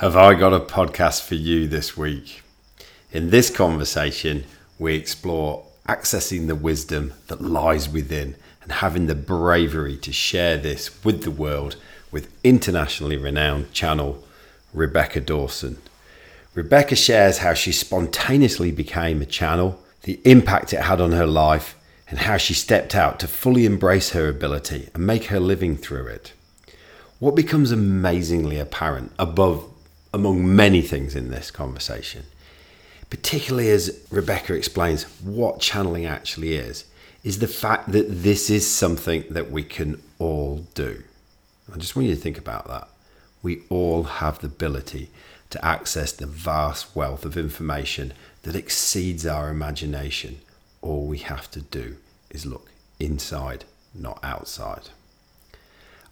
Have I got a podcast for you this week? In this conversation, we explore accessing the wisdom that lies within and having the bravery to share this with the world with internationally renowned channel Rebecca Dawson. Rebecca shares how she spontaneously became a channel, the impact it had on her life, and how she stepped out to fully embrace her ability and make her living through it. What becomes amazingly apparent above among many things in this conversation, particularly as Rebecca explains what channeling actually is, is the fact that this is something that we can all do. I just want you to think about that. We all have the ability to access the vast wealth of information that exceeds our imagination. All we have to do is look inside, not outside.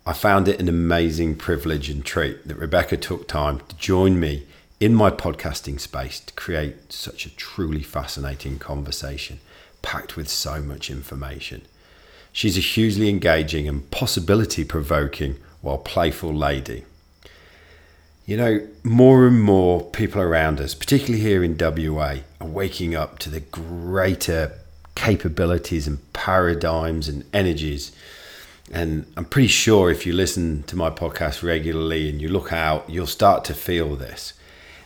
I found it an amazing privilege and treat that Rebecca took time to join me in my podcasting space to create such a truly fascinating conversation packed with so much information. She's a hugely engaging and possibility provoking while playful lady. You know, more and more people around us, particularly here in WA, are waking up to the greater capabilities and paradigms and energies and I'm pretty sure if you listen to my podcast regularly and you look out, you'll start to feel this.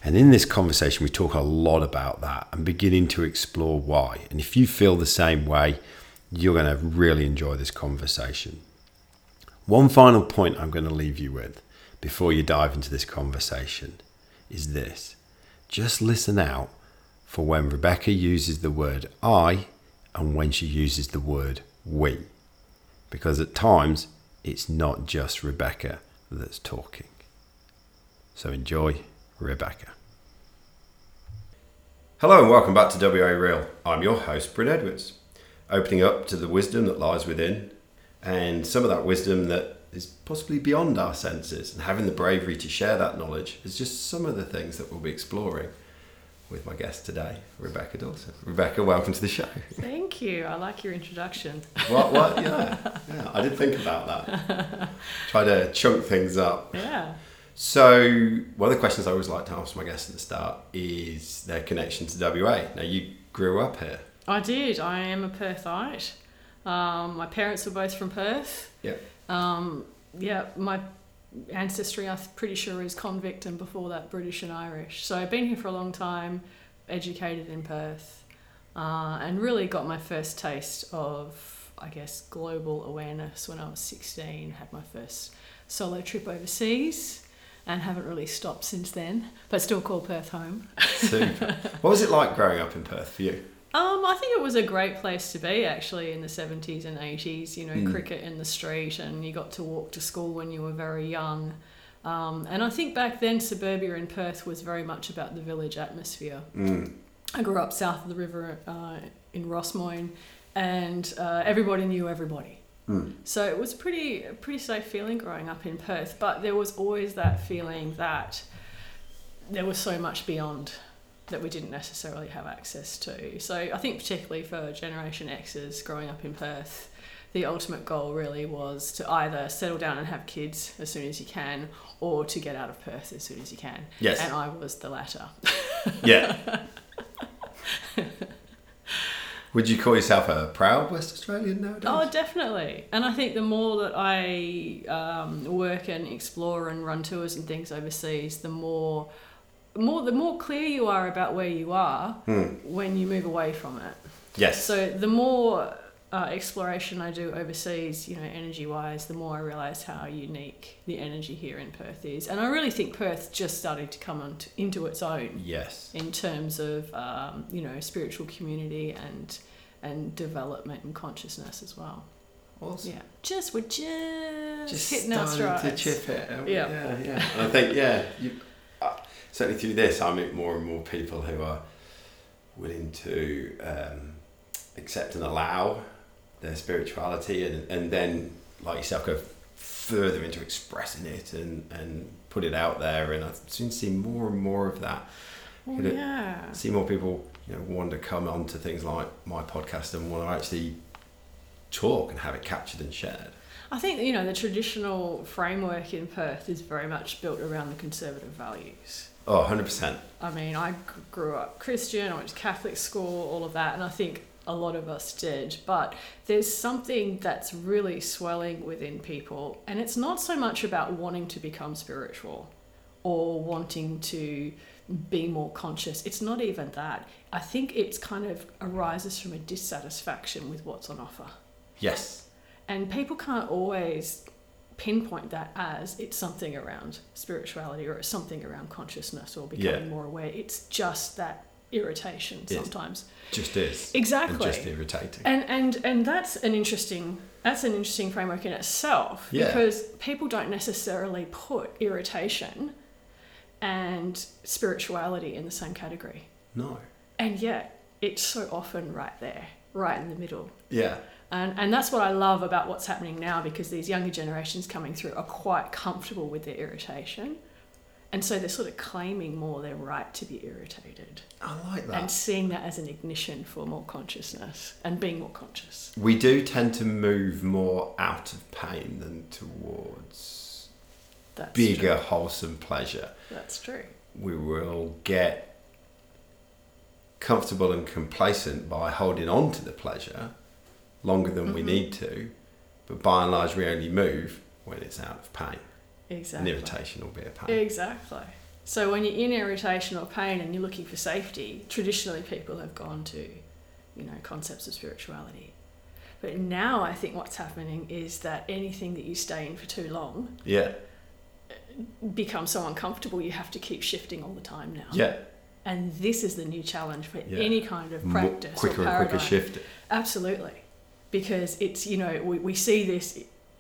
And in this conversation, we talk a lot about that and beginning to explore why. And if you feel the same way, you're going to really enjoy this conversation. One final point I'm going to leave you with before you dive into this conversation is this just listen out for when Rebecca uses the word I and when she uses the word we because at times it's not just Rebecca that's talking. So enjoy Rebecca. Hello and welcome back to WA Real. I'm your host, Bryn Edwards, opening up to the wisdom that lies within and some of that wisdom that is possibly beyond our senses and having the bravery to share that knowledge is just some of the things that we'll be exploring with my guest today, Rebecca Dawson. Rebecca, welcome to the show. Thank you. I like your introduction. What? What? Yeah, yeah. I did think about that. Try to chunk things up. Yeah. So, one of the questions I always like to ask my guests at the start is their connection to WA. Now, you grew up here. I did. I am a Perthite. Um, my parents were both from Perth. Yeah. Um, yeah, my ancestry, I'm pretty sure, is convict and before that British and Irish. So I've been here for a long time, educated in Perth, uh, and really got my first taste of, I guess, global awareness when I was 16. Had my first solo trip overseas and haven't really stopped since then, but still call Perth home. Super. what was it like growing up in Perth for you? Um, I think it was a great place to be actually in the 70s and 80s. You know, mm. cricket in the street, and you got to walk to school when you were very young. Um, and I think back then, suburbia in Perth was very much about the village atmosphere. Mm. I grew up south of the river uh, in Rossmoyne, and uh, everybody knew everybody. Mm. So it was pretty pretty safe feeling growing up in Perth. But there was always that feeling that there was so much beyond that we didn't necessarily have access to. So I think particularly for Generation X's growing up in Perth, the ultimate goal really was to either settle down and have kids as soon as you can or to get out of Perth as soon as you can. Yes. And I was the latter. yeah. Would you call yourself a proud West Australian nowadays? Oh, definitely. And I think the more that I um, work and explore and run tours and things overseas, the more more the more clear you are about where you are hmm. when you move away from it. Yes. So the more uh, exploration I do overseas, you know, energy wise, the more I realise how unique the energy here in Perth is. And I really think Perth just starting to come on into its own. Yes. In terms of, um, you know, spiritual community and and development and consciousness as well. Awesome. Yeah. Just we're just, just hitting our strides. to chip it. Yeah. Yeah, yeah. I think, yeah, you, certainly through this, I meet more and more people who are willing to um, accept and allow their spirituality and, and then, like yourself, go further into expressing it and, and put it out there. And I soon see more and more of that. Oh, yeah. See more people, you know, want to come onto things like my podcast and want to actually talk and have it captured and shared. I think you know the traditional framework in Perth is very much built around the conservative values. Oh, 100%. I mean, I grew up Christian, I went to Catholic school, all of that, and I think a lot of us did. But there's something that's really swelling within people, and it's not so much about wanting to become spiritual or wanting to be more conscious. It's not even that. I think it's kind of arises from a dissatisfaction with what's on offer. Yes. And people can't always pinpoint that as it's something around spirituality or it's something around consciousness or becoming Yeah. more aware. It's just that irritation sometimes. Just is. Exactly. And just irritating. And and and that's an interesting that's an interesting framework in itself Yeah. because people don't necessarily put irritation and spirituality in the same category. no. And yet it's so often right there, right in the middle. Yeah. And, and that's what I love about what's happening now because these younger generations coming through are quite comfortable with their irritation. And so they're sort of claiming more their right to be irritated I like that. and seeing that as an ignition for more consciousness and being more conscious. we do tend to move more out of pain than towards That's bigger, True. wholesome pleasure. That's true. We will get comfortable and complacent by holding on to the pleasure longer than we Mhm. need to, but by and large, we only move when it's out of pain. Exactly. And irritation will be a pain. Exactly. So when you're in irritation or pain and you're looking for safety, traditionally people have gone to, you know, concepts of spirituality. But now I think what's happening is that anything that you stay in for too long Yeah, becomes so uncomfortable you have to keep shifting all the time now. yeah. And this is the new challenge for Yeah. any kind of More- practice quicker or and paradigm. quicker shift. Absolutely. Because it's, you know, we, we see this,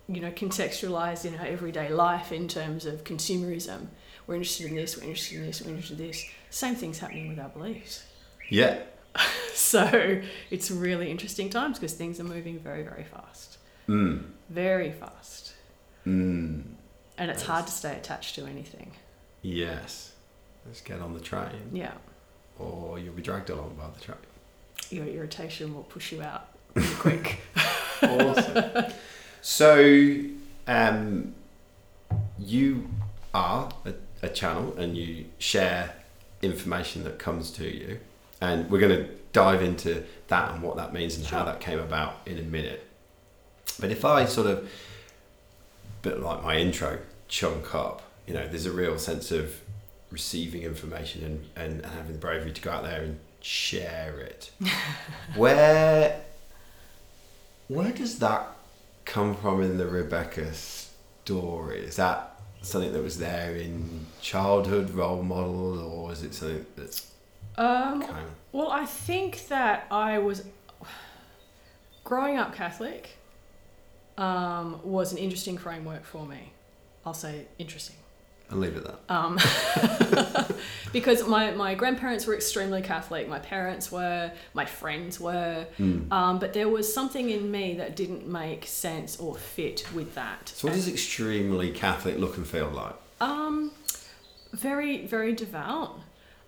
you know, contextualized in our everyday life in terms of consumerism. We're interested in this, we're interested in this, we're interested in this. Same thing's happening with our beliefs. Yeah, So it's really interesting times because things are moving very, very fast. mm. Very fast. Mm. And it's Yes. hard to stay attached to anything. yes. Let's get on the train, Yeah. or you'll be dragged along by the train. Your irritation will push you out really quick. awesome. So, um, you are a, a channel and you share information that comes to you, and we're going to dive into that and what that means and how that came about in a minute. But if I sort of, bit like my intro, chunk up, you know, there's a real sense of receiving information and, and, and having the bravery to go out there and share it. where where does that come from in the Rebecca story? Is that something that was there in childhood role model, or is it something that's Um, kind of Well, I think that I was growing up Catholic um, was an interesting framework for me. I'll say interesting. I'll leave it at that. Um, because my, my grandparents were extremely Catholic, my parents were, my friends were, Mm. um, but there was something in me that didn't make sense or fit with that. So, what does extremely Catholic look and feel like? Um, very, very devout.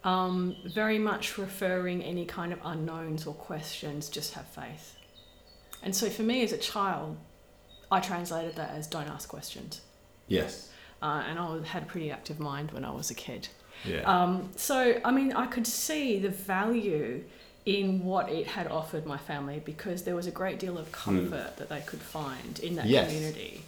Um, very much referring any kind of unknowns or questions, just have faith. And so for me as a child, I translated that as don't ask questions. Yes. Uh, and I had a pretty active mind when I was a kid. Yeah. Um, so, I mean, I could see the value in what it had offered my family because there was a great deal of comfort that they could find in that Hmm. Yes. community.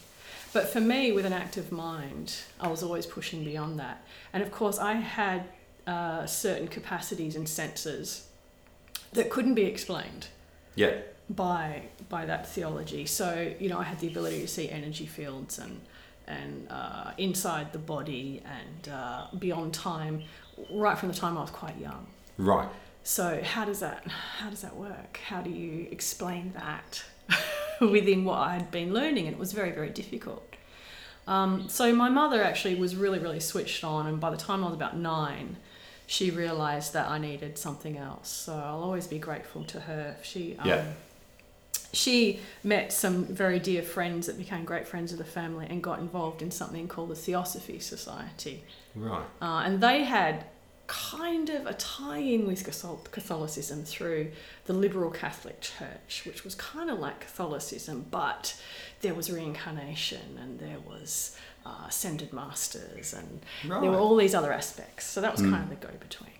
But for me, with an active mind, I was always pushing beyond that. And of course, I had uh, certain capacities and senses that couldn't be explained yeah. by by that theology. So you know, I had the ability to see energy fields and and uh, inside the body and uh, beyond time, right from the time I was quite young. Right. So how does that how does that work? How do you explain that within what I had been learning? And it was very very difficult. Um, so my mother actually was really really switched on, and by the time I was about nine, she realised that I needed something else. So I'll always be grateful to her. She um, Yeah. She met some very dear friends that became great friends of the family and got involved in something called the Theosophy Society. Right. Uh, and they had kind of a tie in with Catholicism through the liberal Catholic Church, which was kind of like Catholicism, but there was reincarnation and there was uh, ascended masters and Right. there were all these other aspects. So that was Mm. kind of the go between.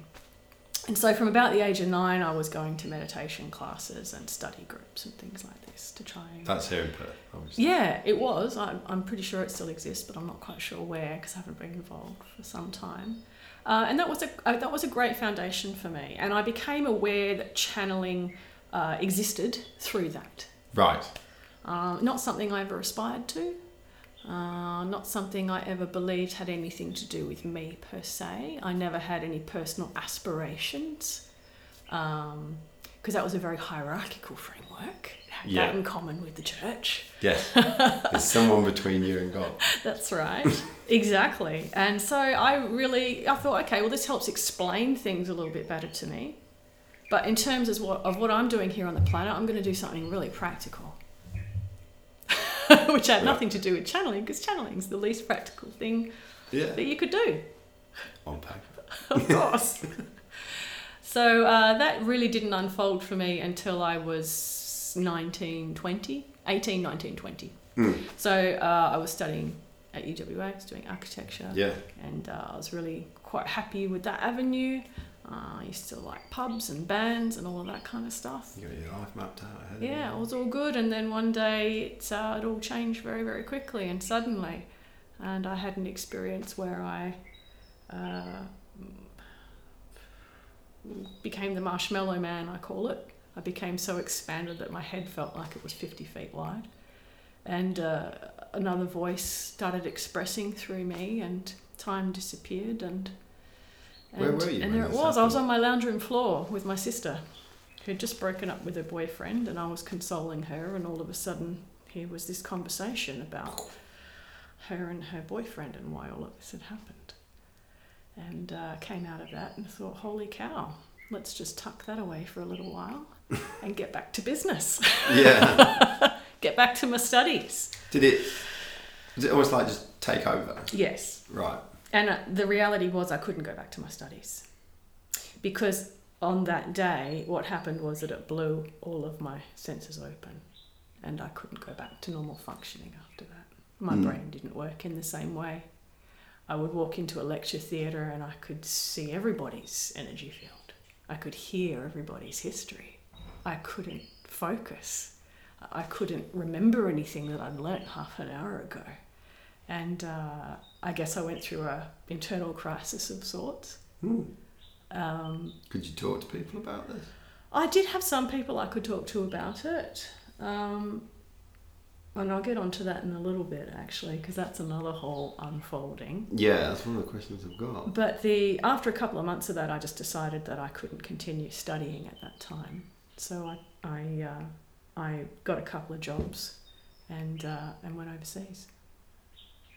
And so from about the age of nine, I was going to meditation classes and study groups and things like this to try and. That's here in Perth, obviously. Yeah, it was. I'm, I'm pretty sure it still exists, but I'm not quite sure where because I haven't been involved for some time. Uh, and that was a uh, that was a great foundation for me, and I became aware that channeling uh, existed through that. Right. Uh, not something I ever aspired to. Uh, not something I ever believed had anything to do with me per se. I never had any personal aspirations because that was a very hierarchical framework. Yeah. that in common with the church. Yes. There's someone between you and God. That's right. exactly. And so I really I thought, okay, well this helps explain things a little bit better to me. But in terms of what of what I'm doing here on the planet, I'm going to do something really practical. Which had nothing to do with channeling because channeling is the least practical thing Yeah. that you could do. On paper. Of course. so uh, that really didn't unfold for me until I was 19, 20, 18, 19, 20. Mm. So uh, I was studying at UWA, I was doing architecture, Yeah. and uh, I was really quite happy with that avenue. Uh, I used to like pubs and bands and all of that kind of stuff. You got your life mapped out ahead. Yeah, it was all good, and then one day it, uh, it all changed very, very quickly and suddenly. And I had an experience where I uh, became the marshmallow man, I call it. I became so expanded that my head felt like it was 50 feet wide. And uh, another voice started expressing through me, and time disappeared. And, and, Where were you And there it was. I was on my lounge room floor with my sister who'd just broken up with her boyfriend, and I was consoling her, and all of a sudden here was this conversation about her and her boyfriend and why all of this had happened. And uh, came out of that and thought, holy cow, let's just tuck that away for a little while and get back to business, Yeah. get back to my studies. Did it? Was it almost like just take over? Yes. Right. And uh, the reality was, I couldn't go back to my studies because on that day, what happened was that it blew all of my senses open, and I couldn't go back to normal functioning after that. My Mm. brain didn't work in the same way. I would walk into a lecture theatre and I could see everybody's energy field. I could hear everybody's history. I couldn't focus. I couldn't remember anything that I'd learnt half an hour ago. And uh, I guess I went through a internal crisis of sorts. Hmm. Um, Could you talk to people about this? I did have some people I could talk to about it. Um, and I'll get onto that in a little bit actually, because that's another whole unfolding. Yeah, that's one of the questions I've got. But the after a couple of months of that, I just decided that I couldn't continue studying at that time. So I I, uh, I got a couple of jobs, and uh, and went overseas.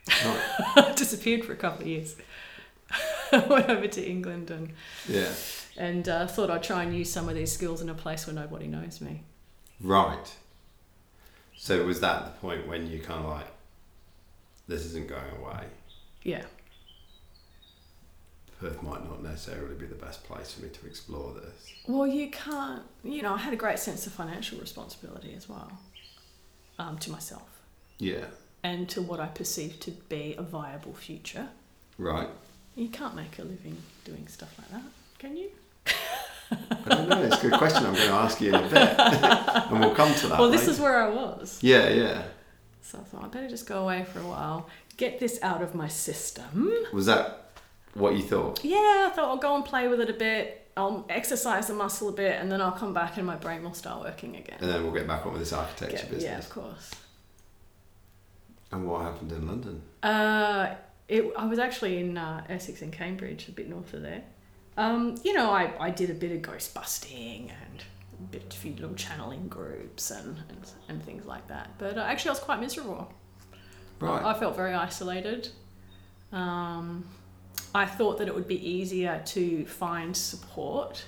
Disappeared for a couple of years. went over to England and Yeah. and uh, thought I'd try and use some of these skills in a place where nobody knows me. Right. So was that the point when you kind of like, this isn't going away? Yeah. Perth might not necessarily be the best place for me to explore this. Well, you can't. You know, I had a great sense of financial responsibility as well, um, to myself Yeah. And to what I perceive to be a viable future. Right. You can't make a living doing stuff like that, can you? I don't know. It's a good question. I'm going to ask you in a bit, and we'll come to that. well, this is where I was. Yeah, yeah. So I thought I better just go away for a while, get this out of my system. Was that what you thought? Yeah, I thought I'll go and play with it a bit. I'll exercise the muscle a bit, and then I'll come back and my brain will start working again. And then we'll get back on with this architecture Get- business. yeah, of course. And what happened in London? Uh, it, I was actually in uh, Essex and Cambridge, a bit north of there. Um, you know, I, I did a bit of ghost busting and a bit a few little channeling groups and, and, and things like that. But uh, actually, I was quite miserable. Right. I felt very isolated. Um, I thought that it would be easier to find support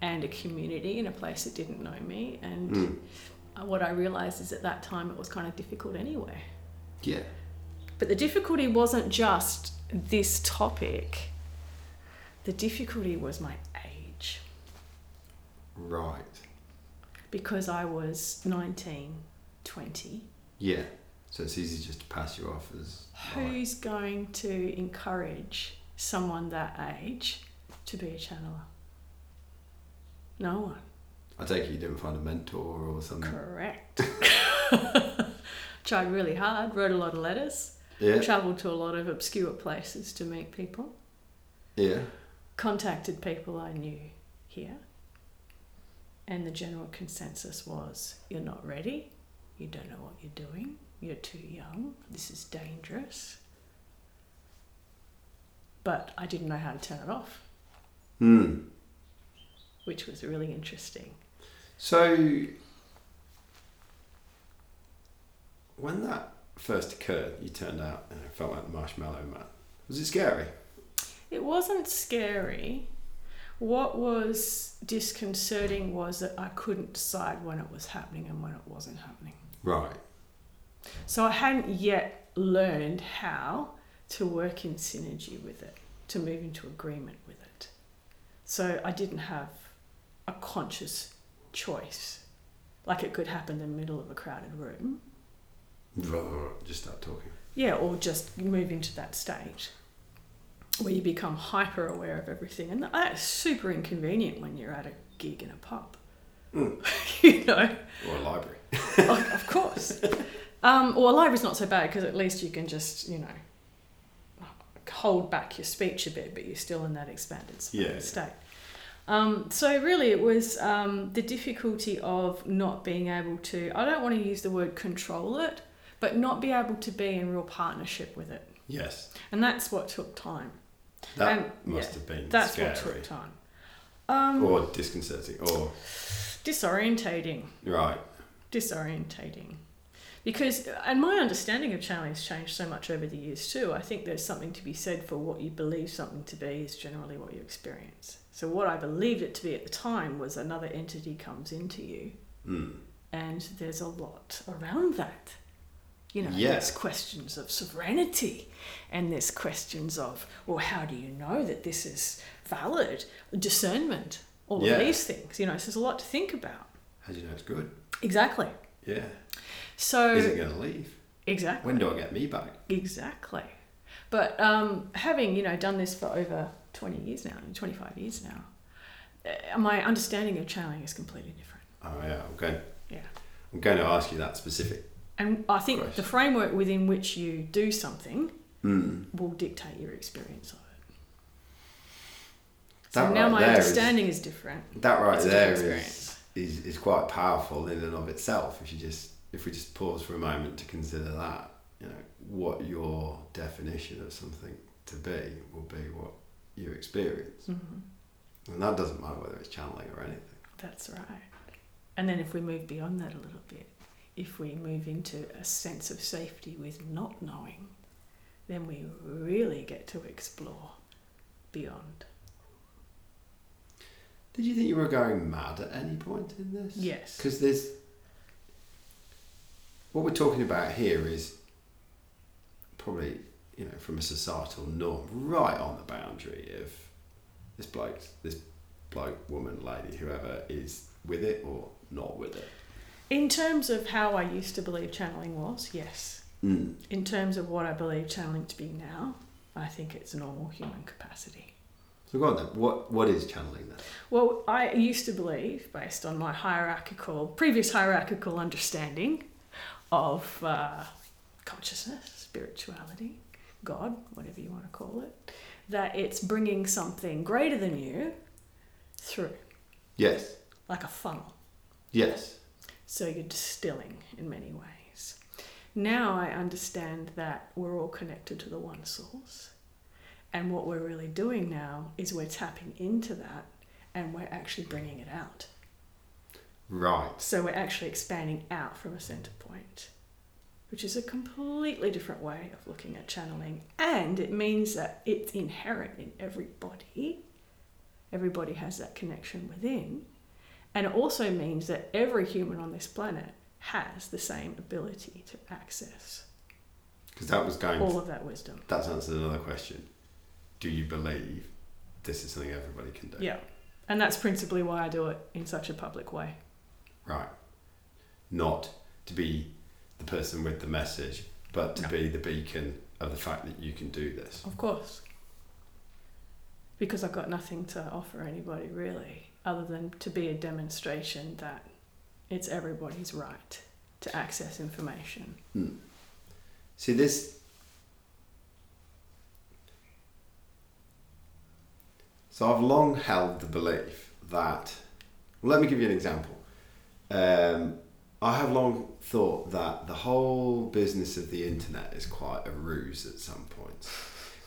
and a community in a place that didn't know me. And Mm. what I realized is at that time it was kind of difficult anyway. Yeah. But the difficulty wasn't just this topic. The difficulty was my age Right. because I was 19, 20. Yeah. So it's easy just to pass you off as. like- Who's going to encourage someone that age to be a channeler? No one. I take it you didn't find a mentor or something. Correct. Tried really hard, wrote a lot of letters, Yeah. travelled to a lot of obscure places to meet people, Yeah. contacted people I knew here, and the general consensus was you're not ready, you don't know what you're doing, you're too young, this is dangerous. But I didn't know how to turn it off, Hmm. which was really interesting. So, when that first occurred, you turned out and it felt like the marshmallow man. Was it scary? It wasn't scary. What was disconcerting was that I couldn't decide when it was happening and when it wasn't happening. Right. So I hadn't yet learned how to work in synergy with it, to move into agreement with it. So I didn't have a conscious choice. Like it could happen in the middle of a crowded room. Just start talking. Yeah, or just move into that state where you become hyper aware of everything. And that's super inconvenient when you're at a gig in a pub. Mm. you know, Or a library. of, of course. Um, well, a library's not so bad because at least you can just, you know, hold back your speech a bit, but you're still in that expanded Yeah. state. Um, so really, it was um, the difficulty of not being able to. I don't want to use the word control it, but not be able to be in real partnership with it, Yes. and that's what took time. That And, must yeah, have been That's scary. what took time. Um, Or disconcerting. Or, disorientating. right. disorientating because and my understanding of channeling has changed so much over the years too i think there's something to be said for what you believe something to be is generally what you experience so what i believed it to be at the time was another entity comes into you Mm. and there's a lot around that you know Yeah. there's questions of sovereignty and there's questions of well how do you know that this is valid discernment all Yeah. of these things you know so there's a lot to think about How do you know it's good? exactly Yeah. so Is it going to leave? Exactly. When do I get me back? Exactly. But um, having you know done this for over twenty years now, twenty five years now, uh, my understanding of channeling is completely different. Oh yeah, I'm going. Yeah. I'm going to ask you that specific. And I think the framework within which you do something Mm. will dictate your experience of it. That so now right my understanding is, different. That right there is, experience. is is quite powerful in and of itself. If you just if we just pause for a moment to consider that, you know, what your definition of something to be will be what you experience, hmm and that doesn't matter whether it's channeling or anything. That's right. And then if we move beyond that a little bit, if we move into a sense of safety with not knowing, then we really get to explore beyond. Did you think you were going mad at any point in this? Yes. Because there's what we're talking about here is probably you know from a societal norm, right on the boundary of this bloke, this bloke, woman, lady, whoever is with it or not with it. In terms of how I used to believe channeling was, yes. Mm. In terms of what I believe channeling to be now, I think it's a normal human capacity. So go on then. What what is channeling then? Well, I used to believe, based on my hierarchical, previous hierarchical understanding of uh, consciousness, spirituality, God, whatever you want to call it, that it's bringing something greater than you through, Yes. like a funnel. Yes. So you're distilling in many ways. Now I understand that we're all connected to the one source. And what we're really doing now is we're tapping into that and we're actually bringing it out. Right. So we're actually expanding out from a center point, which is a completely different way of looking at channeling. And it means that it's inherent in everybody. Everybody has that connection within. And it also means that every human on this planet has the same ability to access Because that was going. all of that wisdom. That's answered another question. Do you believe this is something everybody can do. Yeah. And that's principally why I do it in such a public way. Right. Not to be the person with the message, but to No. be the beacon of the fact that you can do this. Of course. Because I've got nothing to offer anybody really, other than to be a demonstration that it's everybody's right to access information. Hmm. See this. So I've long held the belief that. Let me give you an example. Um, I have long thought that the whole business of the internet is quite a ruse at some points,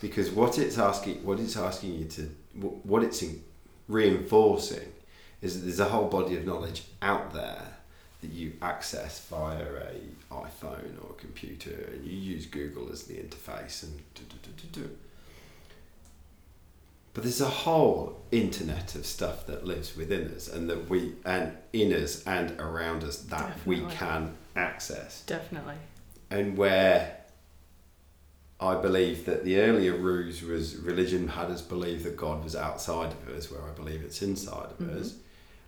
because what it's asking, what it's asking you to, what it's in- reinforcing, is that there's a whole body of knowledge out there that you access via a iPhone or a computer, and you use Google as the interface, and do, do, do, do, do. But there's a whole internet of stuff that lives within us, and that we and in us and around us that we can access, Definitely. and where. I believe that the earlier ruse was religion had us believe that God was outside of us, where I believe it's inside of Mhm. us.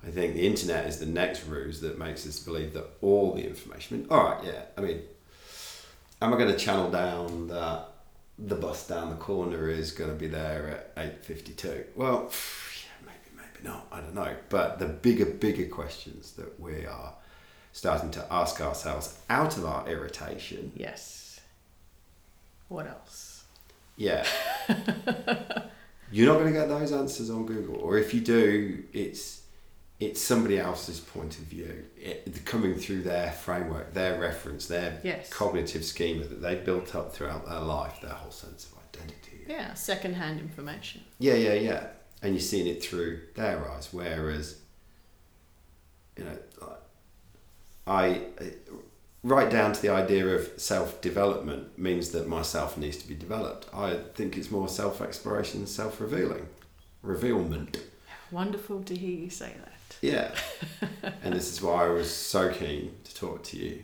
I think the internet is the next ruse that makes us believe that all the information. All right, yeah. I mean, am I going to channel down that the bus down the corner is going to be there at eight fifty two? Well, yeah, maybe, maybe not. I don't know. But the bigger, bigger questions that we are starting to ask ourselves out of our irritation. Yes. What else? Yeah. You're not going to get those answers on Google, or if you do, it's it's somebody else's point of view, it, coming through their framework, their reference, their Yes. cognitive schema that they've built up throughout their life, their whole sense of identity. Yeah, second-hand information. Yeah, yeah, yeah. And you're seeing it through their eyes, whereas, you know, like, I right down to the idea of self development means that myself needs to be developed. I think it's more self exploration, self revealing, revealment. Wonderful to hear you say that. Yeah. and this is why I was so keen to talk to you.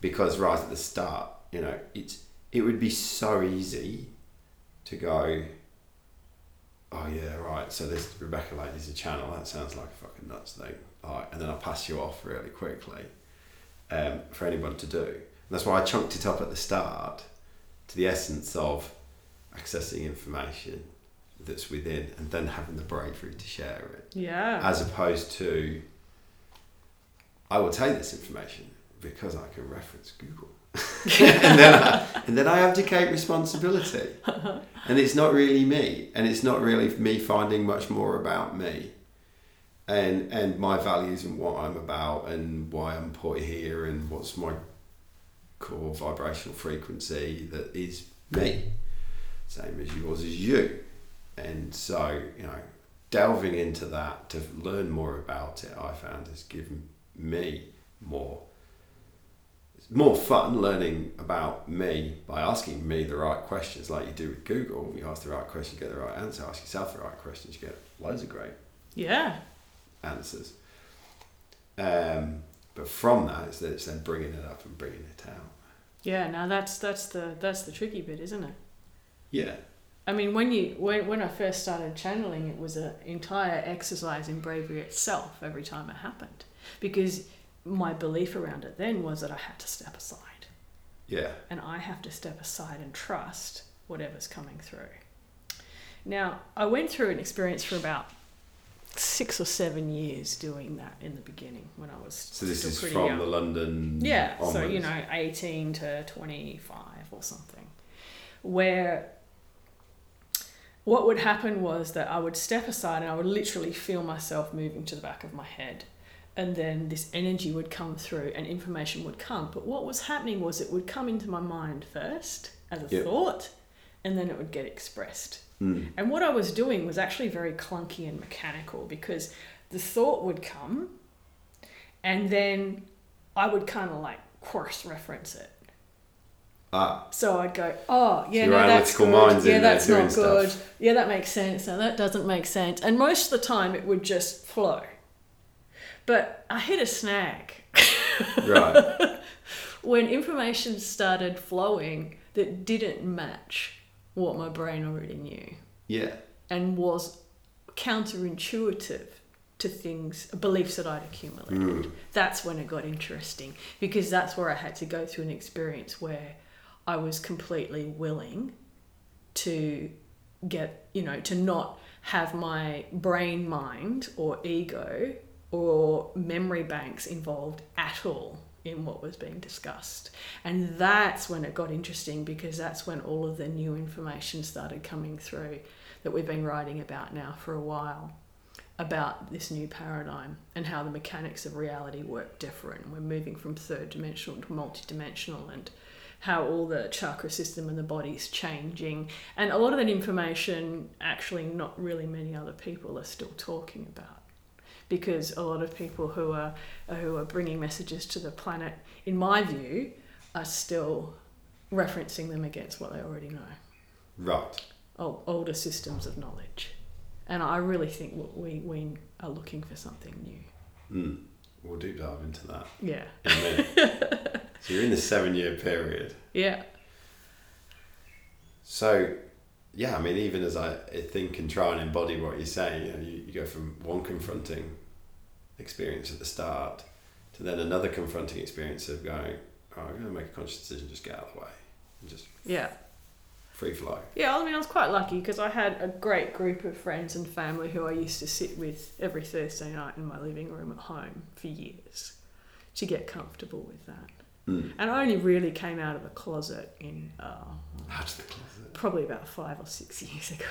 Because right at the start, you know, it's it would be so easy to go, Oh yeah, right, so this Rebecca Lady's a channel, that sounds like a fucking nuts thing. Alright, and then I'll pass you off really quickly um, for anyone to do. And that's why I chunked it up at the start to the essence of accessing information that's within and then having the bravery to share it Yeah. as opposed to I will take this information because I can reference Google. and then I, and then I abdicate responsibility. and it's not really me and it's not really me finding much more about me and and my values and what I'm about and why I'm put here and what's my core vibrational frequency that is me. Same as yours is you. And so you know delving into that to learn more about it I found has given me more more fun learning about me by asking me the right questions. Like you do with Google you ask the right question you get the right answer. Ask yourself the right questions you get loads of great Yeah. Answers um, but from that it's, it's then bringing it up and bringing it out Yeah. Now that's that's the that's the tricky bit, isn't it? yeah I mean, when you when when I first started channeling, it was an entire exercise in bravery itself every time it happened, because my belief around it then was that I had to step aside, yeah and I have to step aside and trust whatever's coming through. Now, I went through an experience for about six or seven years doing that in the beginning when I was so this still is pretty from young. the London Yeah, so you know, 18 to 25 or something. Where what would happen was that I would step aside and I would literally feel myself moving to the back of my head. And then this energy would come through and information would come. But what was happening was it would come into my mind first as a Yep. thought and then it would get expressed. Mm. And what I was doing was actually very clunky and mechanical because the thought would come and then I would kind of like cross reference it. ah So I'd go, oh, yeah, So no, that's good. mind's yeah, that's not good. stuff. Yeah, that makes sense. No, that doesn't make sense. And most of the time it would just flow. But I hit a snag right when information started flowing that didn't match what my brain already knew. yeah and was counterintuitive to things, beliefs that I'd accumulated. Mm. That's when it got interesting because that's where I had to go through an experience where I was completely willing to get, you know, to not have my brain mind or ego or memory banks involved at all in what was being discussed. And that's when it got interesting because that's when all of the new information started coming through that we've been writing about now for a while about this new paradigm and how the mechanics of reality work different. We're moving from third dimensional to multi-dimensional and how all the chakra system and the body's changing. And a lot of that information actually not really many other people are still talking about because a lot of people who are who are bringing messages to the planet in my view are still referencing them against what they already know. Right. old, older systems of knowledge. And I really think we, we are looking for something new. Mm. We'll deep dive into that. Yeah. So you're in the seven year period. yeah. So, yeah, I mean, even as I think and try and embody what you're saying, you, know, you, you go from one confronting experience at the start to then another confronting experience of going, oh, I'm going to make a conscious decision, just get out of the way and just yeah free flow. Yeah, I mean, I was quite lucky because I had a great group of friends and family who I used to sit with every Thursday night in my living room at home for years to get comfortable with that. Mm. And I only really came out of the closet in uh, Out of the closet. probably about five or six years ago,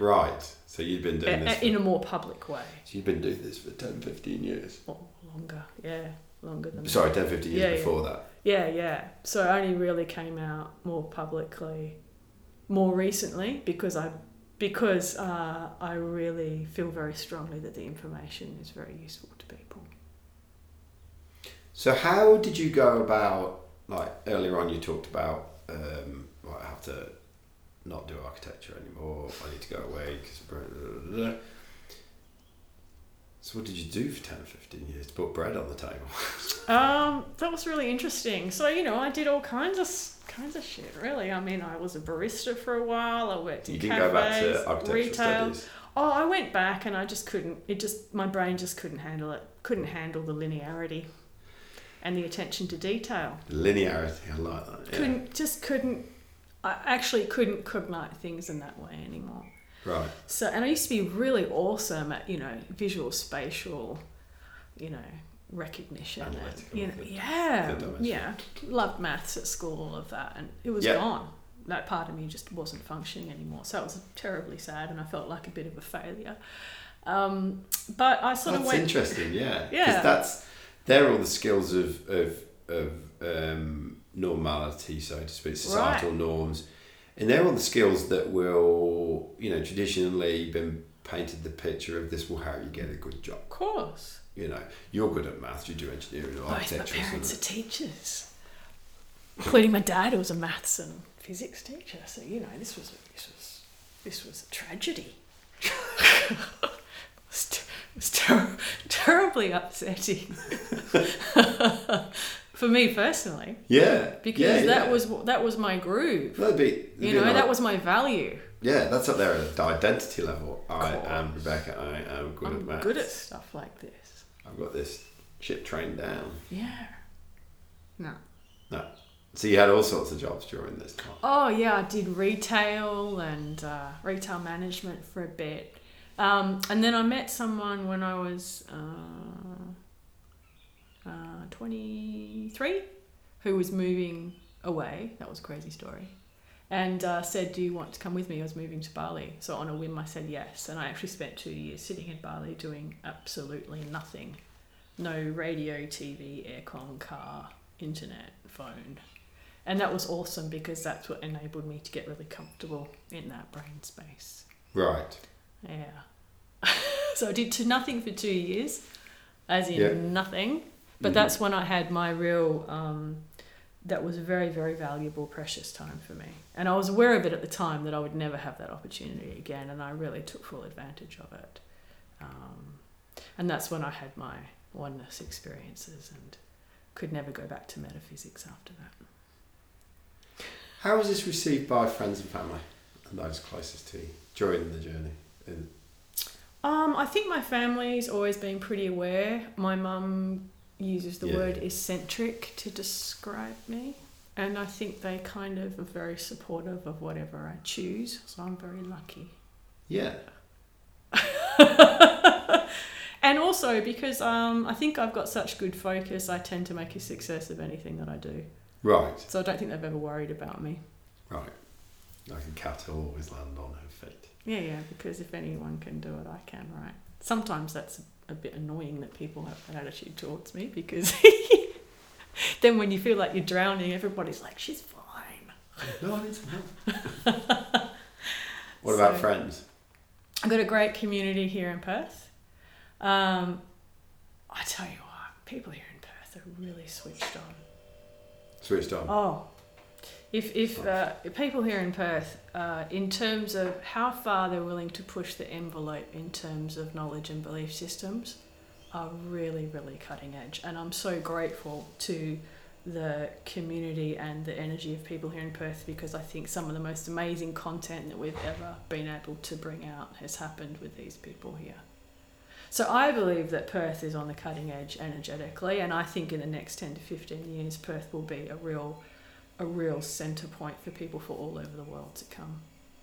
Right. So you've been doing this. in a more public way. so you've been doing this for 10, 15 years. Or longer, yeah, longer than that. Sorry, 10, 15 years Yeah, yeah. before that. Yeah, yeah. So I only really came out more publicly more recently because I because uh, I really feel very strongly that the information is very useful to people. So how did you go about like earlier on? You talked about um, well, I have to not do architecture anymore. I need to go away because. So what did you do for 10, 15 years to put bread on the table? Um, that was really interesting. So you know, I did all kinds of kinds of shit. Really, I mean, I was a barista for a while. I worked in You didn't cafes, go back to architectural retail. studies. Oh, I went back and I just couldn't. It just my brain just couldn't handle it. Couldn't handle the linearity and the attention to detail. Linearity, I like that. Yeah. couldn't just couldn't I actually couldn't cognite things in that way anymore. Right. So and I used to be really awesome at, you know, visual spatial, you know, recognition and you know yeah. Yeah. Loved maths at school, all of that and it was Yeah. gone. That part of me just wasn't functioning anymore. So it was terribly sad and I felt like a bit of a failure. Um, but I sort That's of went interesting, yeah. Yeah. Because that's they're all the skills of of of um, normality, so to speak, societal norms, and they're all the skills that will, you know, traditionally been painted the picture of this will how you get a good job. of course. You know, you're good at maths, you do engineering or Both my parents are teachers, including my dad, who was a maths and physics teacher. So you know, this was this was this was a tragedy. it was, ter- it was ter- terribly upsetting for me personally, Yeah, because yeah, that yeah. was that was my groove. that'd be that'd You know, that was my value. yeah, that's up there at the identity level. I am Rebecca. I am good at I'm maths. good at stuff like this. I've got this shit trained down. Yeah. No. No. So you had all sorts of jobs during this time. Oh yeah, I did retail and uh, retail management for a bit, um, and then I met someone when I was uh, uh, twenty three, who was moving away. That was a crazy story, and uh, said, "Do you want to come with me?" I was moving to Bali, so on a whim I said yes, and I actually spent two years sitting in Bali doing absolutely nothing, no radio, TV, aircon, car, internet, phone. And that was awesome because that's what enabled me to get really comfortable in that brain space. Right. Yeah. so I did to nothing for two years, as in Yeah. nothing. But Mhm. that's when I had my real, um, that was a very, very valuable, precious time for me. And I was aware of it at the time that I would never have that opportunity again. And I really took full advantage of it. Um, and that's when I had my oneness experiences and could never go back to metaphysics after that. How was this received by friends and family and those closest to you during the journey? Um, I think my family's always been pretty aware. My mum uses the Yeah. word eccentric to describe me, and I think they kind of are very supportive of whatever I choose. So I'm very lucky. Yeah. And also because um, I think I've got such good focus, I tend to make a success of anything that I do. Right. So I don't think they've ever worried about me. Right. Like a cat will always land on her feet. Yeah, yeah, because if anyone can do it, I can, right? Sometimes that's a bit annoying that people have that attitude towards me because then when you feel like you're drowning, everybody's like, she's fine. No, I need some help. what about friends? I've got a great community here in Perth. Um, I tell you what, people here in Perth are really switched on. Switched on. Oh, if if, uh, people here in Perth, uh, in terms of how far they're willing to push the envelope in terms of knowledge and belief systems, are really really cutting edge, and I'm so grateful to the community and the energy of people here in Perth because I think some of the most amazing content that we've ever been able to bring out has happened with these people here. So I believe that Perth is on the cutting edge energetically, and I think in the next ten to fifteen years, Perth will be a real, a real centre point for people from all over the world to come.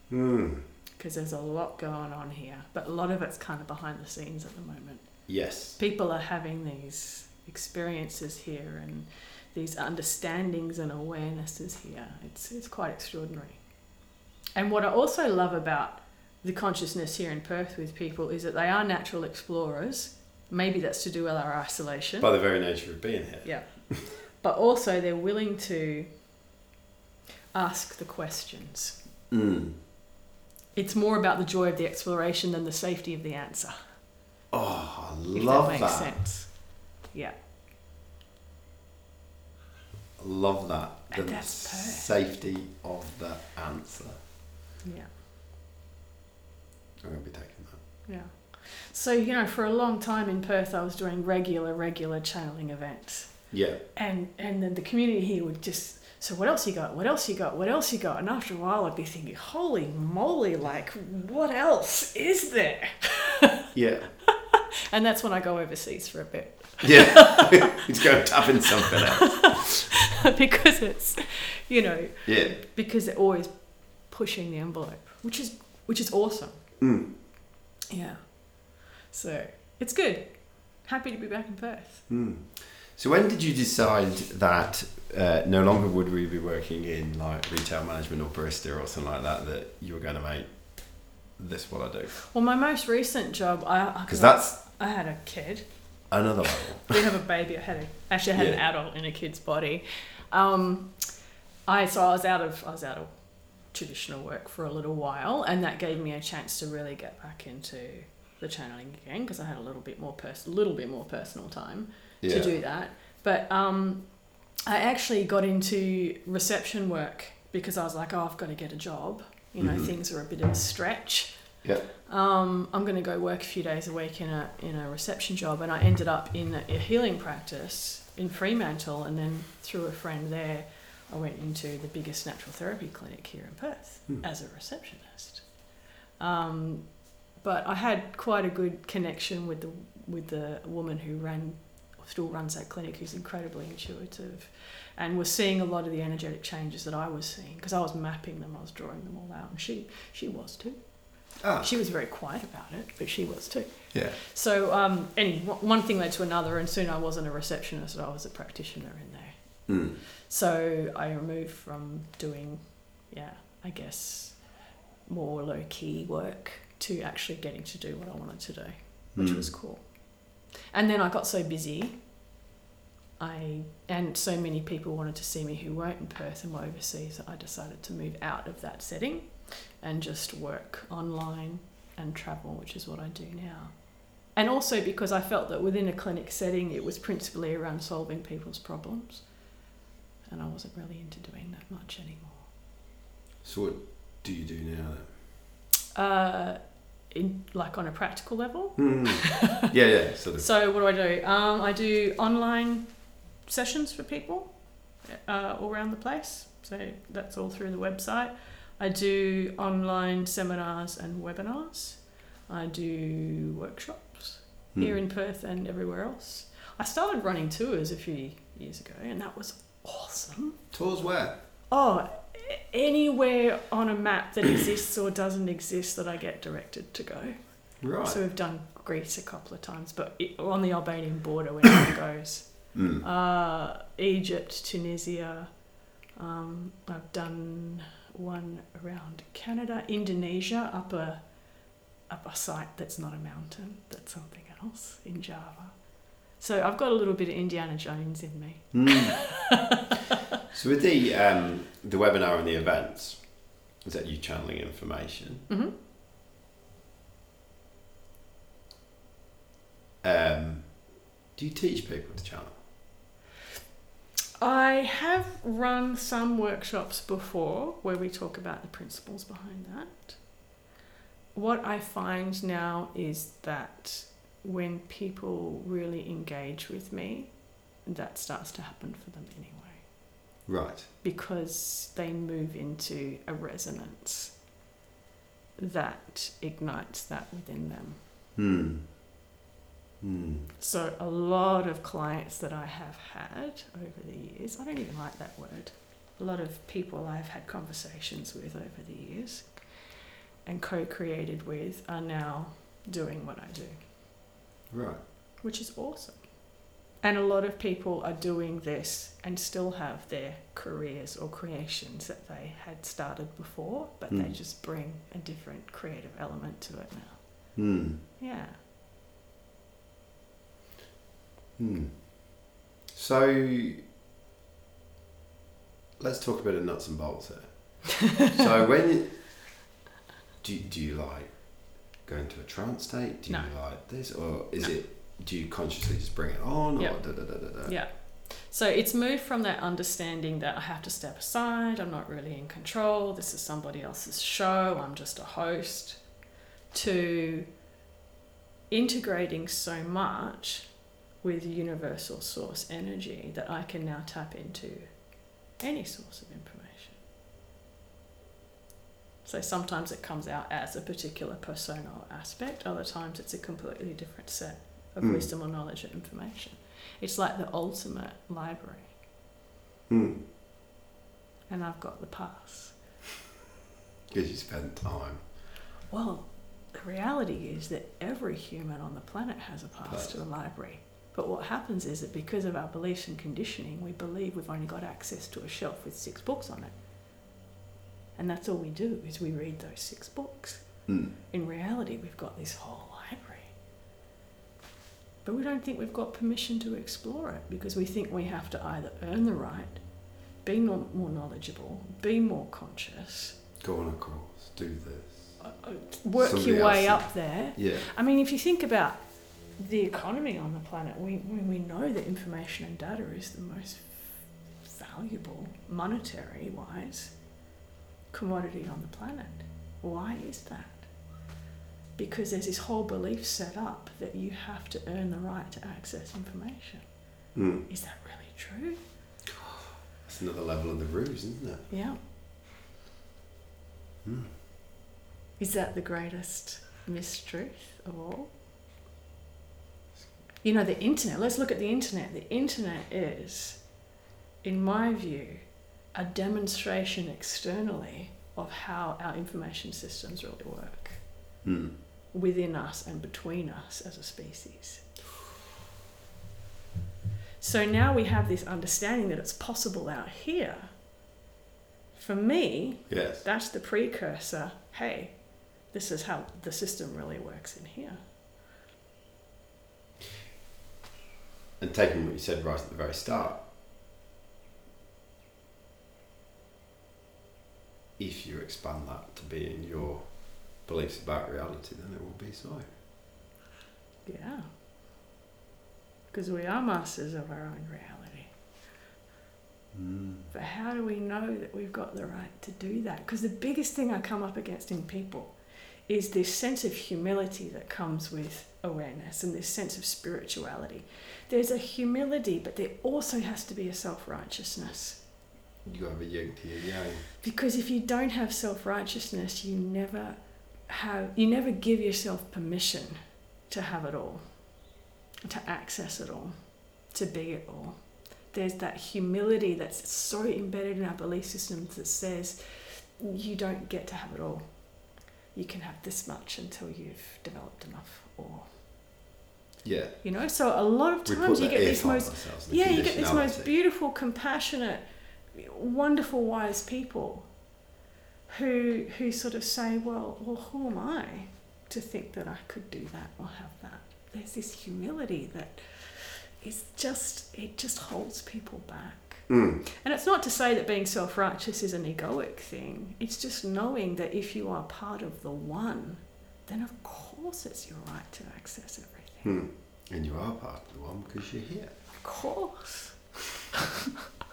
Hmm. Because there's a lot going on here, but a lot of it's kind of behind the scenes at the moment. Yes. People are having these experiences here and these understandings and awarenesses here. It's it's quite extraordinary. And what I also love about the consciousness here in Perth with people is that they are natural explorers. Maybe that's to do with our isolation. By the very nature of being here. Yeah. but also they're willing to ask the questions. Mm. It's more about the joy of the exploration than the safety of the answer. Oh, I love that that. makes sense. Yeah. I love that. The that's safety of the answer. Yeah. I'm going to be taking that. Yeah. So, you know, for a long time in Perth I was doing regular, regular channeling events. Yeah. And and then the community here would just so what else you got? What else you got? What else you got? And after a while I'd be thinking, holy moly, like what else is there? Yeah. And that's when I go overseas for a bit. Yeah. He's going in something else. because it's you know, Yeah. because they're always pushing the envelope, which is which is awesome. Mm. Yeah. So it's good. Happy to be back in Perth. Mm. So when did you decide that uh, no longer would we be working in like retail management or barista or something like that? That you were going to make this what I do Well, my most recent job, I because that's I had a kid. another level. We have a baby. I had a, actually I had an adult in a kid's body. Um, I so I was out of I was out of traditional work for a little while, and that gave me a chance to really get back into the channeling again because I had a little bit more pers- little bit more personal time Yeah. to do that. But um, I actually got into reception work because I was like, oh, I've got to get a job. You know, Mhm. things are a bit of a stretch. Yeah. Um, I'm going to go work a few days a week in a in a reception job, and I ended up in a, a healing practice in Fremantle, and then through a friend there, I went into the biggest natural therapy clinic here in Perth Hmm. as a receptionist. Um, but I had quite a good connection with the with the woman who ran still runs that clinic who's incredibly intuitive and was seeing a lot of the energetic changes that I was seeing because I was mapping them I was drawing them all out and she she was too Ah. she was very quiet about it but she was too Yeah. so um, any one thing led to another and soon I wasn't a receptionist I was a practitioner in there Mm. so I moved from doing, yeah, I guess, more low key work to actually getting to do what I wanted to do, which Mm. was cool. And then I got so busy, I and so many people wanted to see me who weren't in Perth and were overseas. that I decided to move out of that setting and just work online and travel, which is what I do now. And also because I felt that within a clinic setting, it was principally around solving people's problems and I wasn't really into doing that much anymore. So what do you do now then? Uh, in like on a practical level. Mm. yeah, yeah, sort of. So what do I do? Um, I do online sessions for people uh, all around the place. So that's all through the website. I do online seminars and webinars. I do workshops Hmm. here in Perth and everywhere else. I started running tours a few years ago, and that was awesome. Tours where? Oh, anywhere on a map that exists or doesn't exist that I get directed to go. Right. So we've done Greece a couple of times, but it, on the Albanian border where it goes. Mm. Uh, Egypt, Tunisia. Um, I've done one around Canada, Indonesia, up a up a site that's not a mountain, that's something else in Java. So I've got a little bit of Indiana Jones in me. Mm. so with the um, the webinar and the events, is that you channeling information? hmm Um, do you teach people to channel? I have run some workshops before where we talk about the principles behind that. What I find now is that when people really engage with me, that starts to happen for them anyway Right. because they move into a resonance that ignites that within them. Hmm. Hmm. So a lot of clients that I have had over the years, I don't even like that word. A lot of people I've had conversations with over the years and co-created with are now doing what I do, Right. which is awesome. And a lot of people are doing this and still have their careers or creations that they had started before, but they Mm. just bring a different creative element to it now. Hmm. Yeah. Hmm. So let's talk a bit of nuts and bolts here. so when you, do do you like go into a trance state? Do you No. like this, or is it? Do you consciously just bring it on, or Yep. da, da, da, da, da? Yeah. So it's moved from that understanding that I have to step aside, I'm not really in control, this is somebody else's show, I'm just a host, to integrating so much with universal source energy that I can now tap into any source of information. So sometimes it comes out as a particular persona or aspect, other times it's a completely different set of Mm. wisdom or knowledge or information. It's like the ultimate library, Hmm. and I've got the pass. Because you spend time. Well, the reality is that every human on the planet has a pass Pass. to the library. But what happens is that because of our beliefs and conditioning, we believe we've only got access to a shelf with six books on it. And that's all we do is we read those six books. Hmm. In reality, we've got this whole library. But we don't think we've got permission to explore it because we think we have to either earn the right, be more knowledgeable, be more conscious, Go on a course. Do this. uh, uh, work Somebody your way up there. Yeah. I mean, if you think about the economy on the planet, we, we, we know that information and data is the most valuable, monetary wise, commodity on the planet. Why is that? Because there's this whole belief set up that you have to earn the right to access information. Hmm. Is that really true? That's another level of the ruse, isn't it? Yeah. Hmm. Is that the greatest mistruth of all? You know, the internet, let's look at the internet. The internet is, in my view, a demonstration externally of how our information systems really work Hmm. within us and between us as a species. So now we have this understanding that it's possible out here. For me, Yes. that's the precursor. Hey, this is how the system really works in here. And taking what you said right at the very start, if you expand that to being your beliefs about reality, then it will be so. Yeah. Because we are masters of our own reality. Mm. But how do we know that we've got the right to do that? Because the biggest thing I come up against in people is this sense of humility that comes with awareness and this sense of spirituality. There's a humility, but there also has to be a self righteousness. You got to have a yin to your yang. Because if you don't have self righteousness, you never have you never give yourself permission to have it all, to access it all, to be it all. There's that humility that's so embedded in our belief systems that says you don't get to have it all. You can have this much until you've developed enough or Yeah. you know, so a lot of times you get this most yeah, you get this most beautiful, compassionate, wonderful, wise people who who sort of say, well, well, who am I to think that I could do that or have that? There's this humility that is just it just holds people back. Mm. And it's not to say that being self righteous is an egoic thing. It's just knowing that if you are part of the one, then of course it's your right to access everything. Hmm. And you are part of the one because you're here. Of course.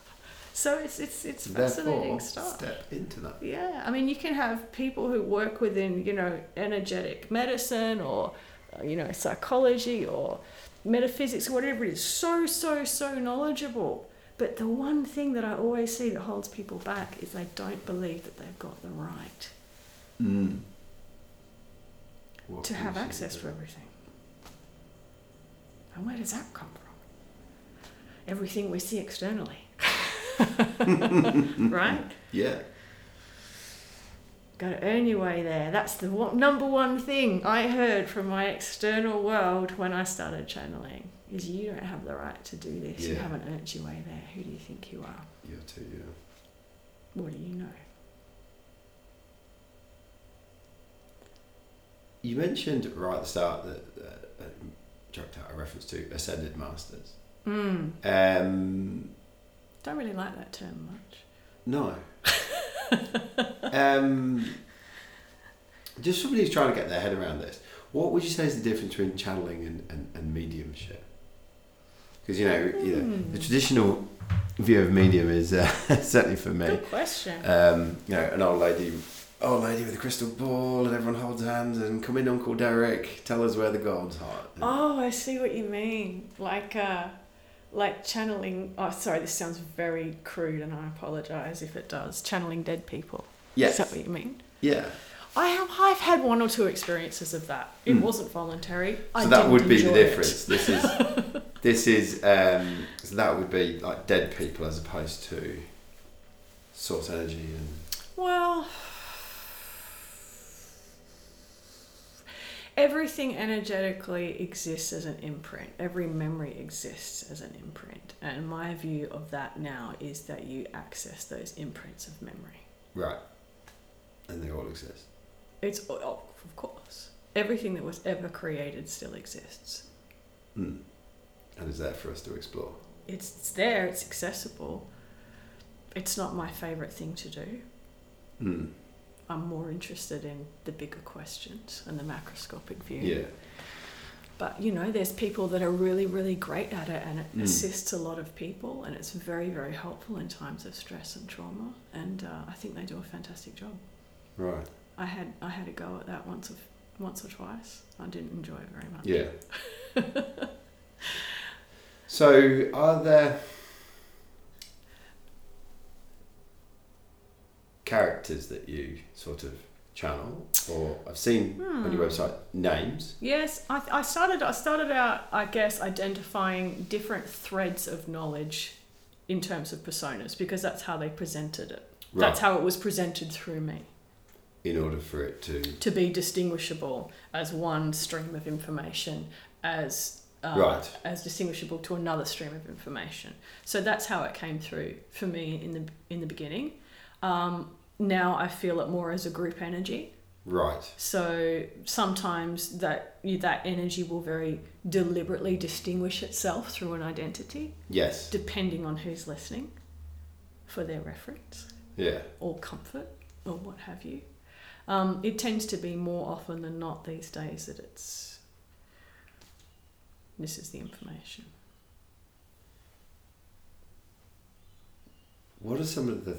so it's it's it's Therefore, fascinating stuff. step into that. Yeah, I mean, you can have people who work within, you know, energetic medicine or, uh, you know, psychology or metaphysics, whatever it is, so, so, so knowledgeable. But the one thing that I always see that holds people back is they don't believe that they've got the right Mm. To have access to everything. And where does that come from? Everything we see externally. right? Yeah. Got to earn your way there. That's the one, number one thing I heard from my external world when I started channeling is you don't have the right to do this. You haven't earned your way there. Who do you think you are? You're too, yeah. What do you know? You mentioned right at the start that uh, uh, joked out a reference to ascended masters. Mm. Um, Don't really like that term much. no. um, just somebody who's trying to get their head around this. What would you say is the difference between channeling and, and, and mediumship? Because you know, you know, the Hmm. traditional view of medium is uh, certainly for me. Good question. um, you know, an old lady, old lady with a crystal ball, and everyone holds hands and come in, Uncle Derek, tell us where the gold's hot. Oh, I see what you mean. Like, uh, like channeling. Oh, sorry, this sounds very crude, and I apologize if it does. Channeling dead people. yes, Is that what you mean? yeah. I have. I've had one or two experiences of that. It Mm. wasn't voluntary. I So that didn't would be the enjoy it. difference. This is, this is, um, so that would be like dead people as opposed to source energy and Well, everything energetically exists as an imprint. Every memory exists as an imprint. And my view of that now is that you access those imprints of memory. right, and they all exist. It's, oh, of course. Everything that was ever created still exists. Mm. And is there for us to explore. It's, it's there, it's accessible. It's not my favourite thing to do. Mm. I'm more interested in the bigger questions and the macroscopic view. Yeah. But you know, there's people that are really, really great at it, and it Mm. assists a lot of people, and it's very, very helpful in times of stress and trauma. And uh, I think they do a fantastic job. Right. I had I had a go at that once of once or twice. I didn't enjoy it very much. Yeah. so, are there characters that you sort of channel, or I've seen on your Hmm. website names? Yes, I, I started. I started out, I guess, identifying different threads of knowledge in terms of personas because that's how they presented it. Right. That's how it was presented through me. in order for it to to be distinguishable as one stream of information as uh, Right. as distinguishable to another stream of information. So that's how it came through for me in the in the beginning. Um, now I feel it more as a group energy. right. So sometimes that you, that energy will very deliberately distinguish itself through an identity, Yes. depending on who's listening, for their reference Yeah. or comfort or what have you. Um, it tends to be more often than not these days that it's this is the information. What are some of the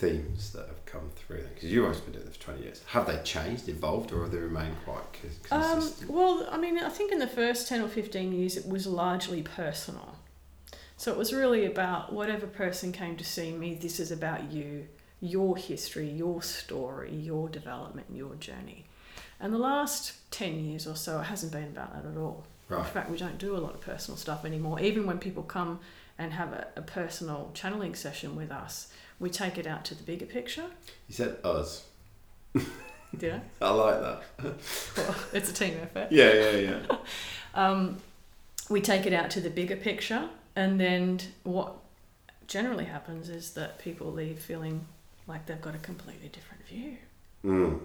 themes that have come through? Because you've always been doing this for twenty years. Have they changed, evolved, or have they remained quite co- Um, well, I mean, I think in the first 10 or 15 years it was largely personal. So it was really about whatever person came to see me, this is about you, your history, your story, your development, your journey. And the last 10 years or so, it hasn't been about that at all. Right. In fact, we don't do a lot of personal stuff anymore. Even when people come and have a, a personal channeling session with us, we take it out to the bigger picture. You said us. Did I? I like that. Well, it's a team effort. Yeah, yeah, yeah. Um, we take it out to the bigger picture, and then what generally happens is that people leave feeling like they've got a completely different view. Mm.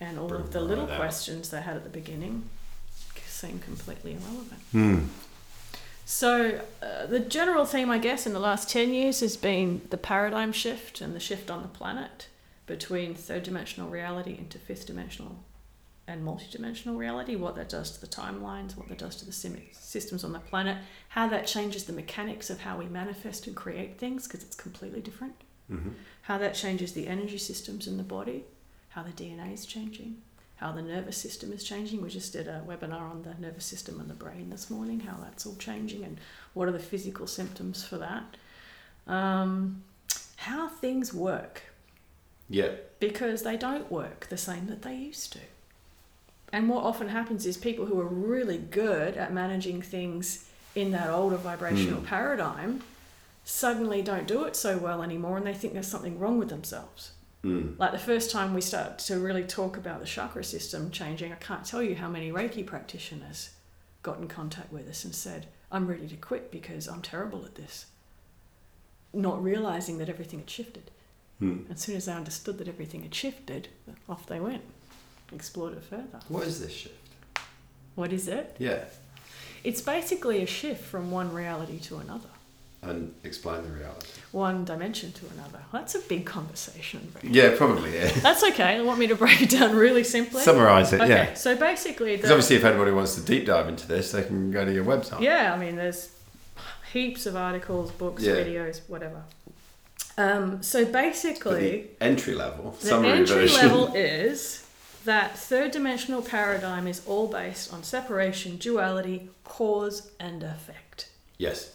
And all Bring of the little questions they had at the beginning seem completely irrelevant. Mm. So, uh, the general theme, I guess, in the last 10 years has been the paradigm shift and the shift on the planet between third dimensional reality into fifth dimensional and multidimensional reality, what that does to the timelines, what that does to the sim- systems on the planet, how that changes the mechanics of how we manifest and create things, because it's completely different, hmm how that changes the energy systems in the body, how the DNA is changing, how the nervous system is changing. We just did a webinar on the nervous system and the brain this morning, how that's all changing, and what are the physical symptoms for that. Um, how things work, Yeah. because they don't work the same that they used to. And what often happens is people who are really good at managing things in that older vibrational Hmm. paradigm suddenly don't do it so well anymore and they think there's something wrong with themselves. Mm. Like the first time we start to really talk about the chakra system changing, I can't tell you how many Reiki practitioners got in contact with us and said, I'm ready to quit because I'm terrible at this. Not realizing that everything had shifted. Mm. As soon as they understood that everything had shifted, off they went, explored it further. What is this shift? What is it? Yeah. It's basically a shift from one reality to another, And explain the reality. One dimension to another. That's a big conversation. Yeah, probably, yeah. That's okay. I want me to break it down really simply. Summarise it, Okay, yeah. so basically, Because obviously, if anybody wants to deep dive into this, they can go to your website. yeah, I mean, there's heaps of articles, books, Yeah. videos, whatever. Um, so basically, the entry level, the summary entry version. level is that third dimensional paradigm is all based on separation, duality, cause and effect. Yes.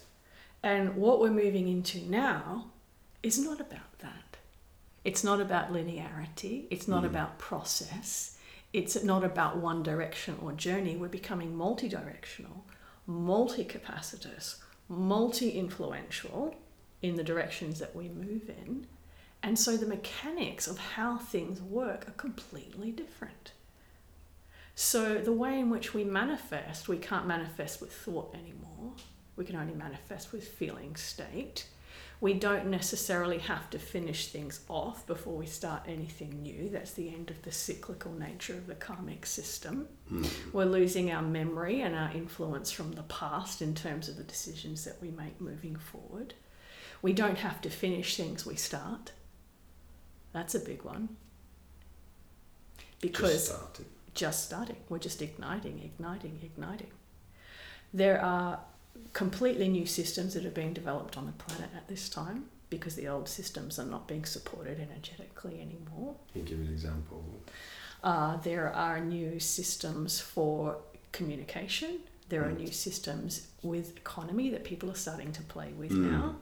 And what we're moving into now is not about that. It's not about linearity. It's not Mm. about process. It's not about one direction or journey. We're becoming multi directional, multi capacitous, multi influential in the directions that we move in. And so the mechanics of how things work are completely different. So the way in which we manifest, we can't manifest with thought anymore. We can only manifest with feeling state. We don't necessarily have to finish things off before we start anything new. That's the end of the cyclical nature of the karmic system. Mm. We're losing our memory and our influence from the past in terms of the decisions that we make moving forward. We don't have to finish things we start. That's a big one. Because Just started. just starting. We're just igniting, igniting, igniting. There are completely new systems that are being developed on the planet at this time because the old systems are not being supported energetically anymore. Can you give an example? Uh, there are new systems for communication. There are Mm. new systems with economy that people are starting to play with Mm. now.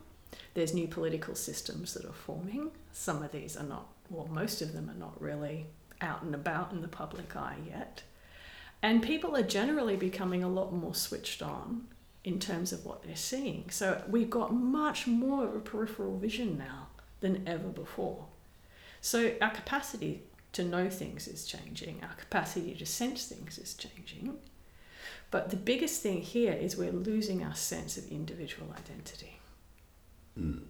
There's new political systems that are forming. Some of these are not, well, most of them are not really out and about in the public eye yet. And people are generally becoming a lot more switched on in terms of what they're seeing. So we've got much more of a peripheral vision now than ever before. So our capacity to know things is changing, our capacity to sense things is changing. But the biggest thing here is we're losing our sense of individual identity. Mm.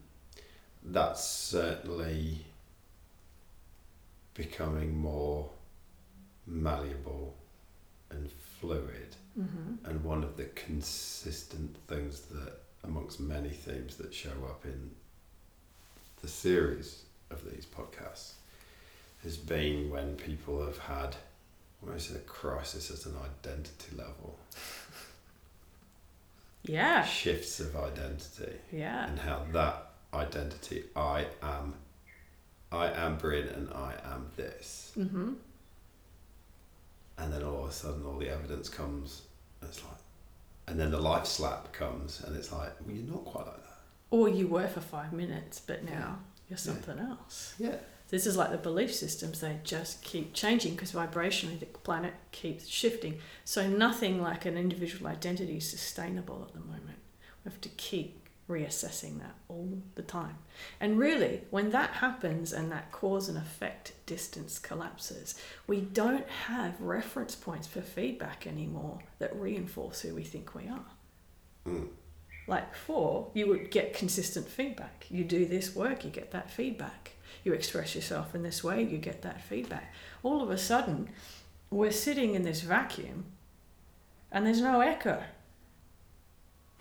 That's certainly becoming more malleable and fluid. Mm-hmm. And one of the consistent things that, amongst many themes that show up in the series of these podcasts, has been when people have had almost a crisis at an identity level, Yeah, shifts of identity. yeah, and how that identity I am I am Bryn and I am this mm-hmm. and then all of a sudden all the evidence comes and it's like and then the life slap comes and it's like well you're not quite like that Or you were for five minutes, but now Yeah. you're something else. Yeah. This is like the belief systems, they just keep changing because vibrationally the planet keeps shifting. So nothing like an individual identity is sustainable at the moment. We have to keep reassessing that all the time. And really, when that happens and that cause and effect distance collapses, we don't have reference points for feedback anymore that reinforce who we think we are. Mm. Like before, you would get consistent feedback. You do this work, you get that feedback. You express yourself in this way, you get that feedback. All of a sudden, we're sitting in this vacuum and there's no echo.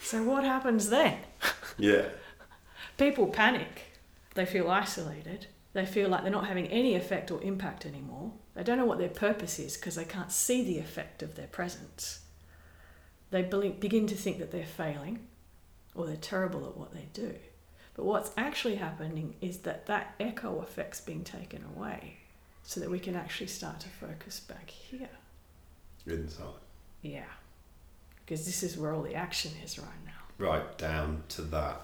So, what happens then? Yeah. People panic. They feel isolated. They feel like they're not having any effect or impact anymore. They don't know what their purpose is because they can't see the effect of their presence. They begin to think that they're failing or they're terrible at what they do. But what's actually happening is that that echo effect's being taken away so that we can actually start to focus back here. Inside. Yeah. Because this is where all the action is right now. Right down to that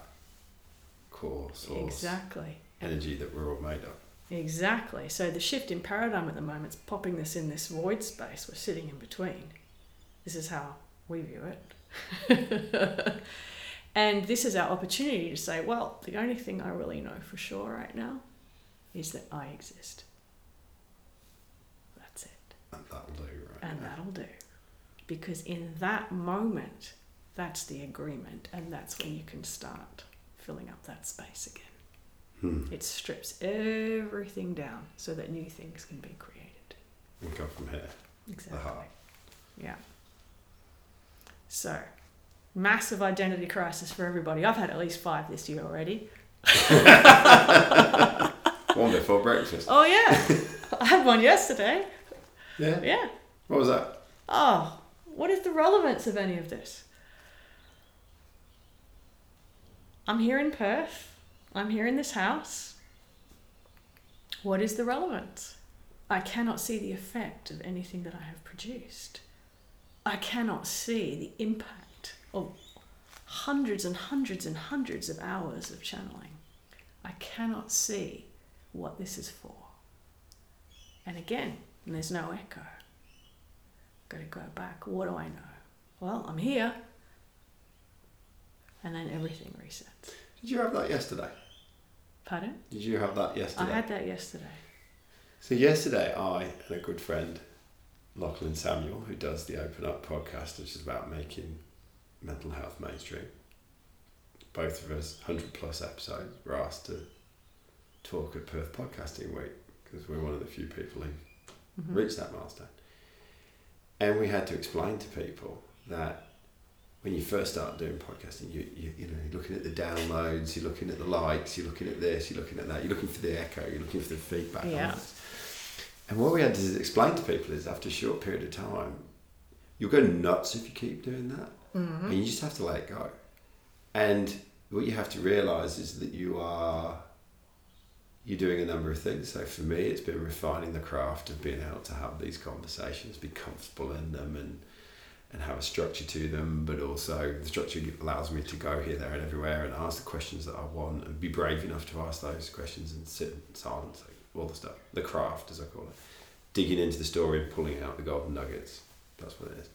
core source Exactly. energy that we're all made of. Exactly. So the shift in paradigm at the moment is popping this in this void space. We're sitting in between. This is how we view it. and this is our opportunity to say, well, the only thing I really know for sure right now is that I exist. That's it. And that'll do, right? And that'll do. Because in that moment, that's the agreement, and that's when you can start filling up that space again. Hmm. It strips everything down so that new things can be created. We go from here. Exactly. Yeah. So, massive identity crisis for everybody. I've had at least five this year already. One before breakfast. Oh, yeah. I had one yesterday. Yeah. Yeah. What was that? Oh, what is the relevance of any of this? I'm here in Perth. I'm here in this house. What is the relevance? I cannot see the effect of anything that I have produced. I cannot see the impact of hundreds and hundreds and hundreds of hours of channeling. I cannot see what this is for. And again, there's no echo. Got to go back. What do I know? Well, I'm here. And then everything resets. Did you have that yesterday? Pardon? Did you have that yesterday? I had that yesterday. So yesterday, I and a good friend, Lachlan Samuel, who does the Open Up podcast, which is about making mental health mainstream. Both of us, hundred plus episodes, were asked to talk at Perth Podcasting Week because we're one of the few people who Mhm. reached that milestone. And we had to explain to people that when you first start doing podcasting, you, you, you know, you're looking at the downloads, you're looking at the likes, you're looking at this, you're looking at that, you're looking for the echo, you're looking for the feedback. Yeah. And what we had to explain to people is after a short period of time, you'll go nuts if you keep doing that. Mhm. And you just have to let it go. And what you have to realize is that you are you're doing a number of things. So for me, it's been refining the craft of being able to have these conversations, be comfortable in them, and and have a structure to them. But also, the structure allows me to go here, there, and everywhere, and ask the questions that I want, and be brave enough to ask those questions, and sit in silence, like all the stuff, the craft, as I call it, digging into the story and pulling out the golden nuggets. That's what it is.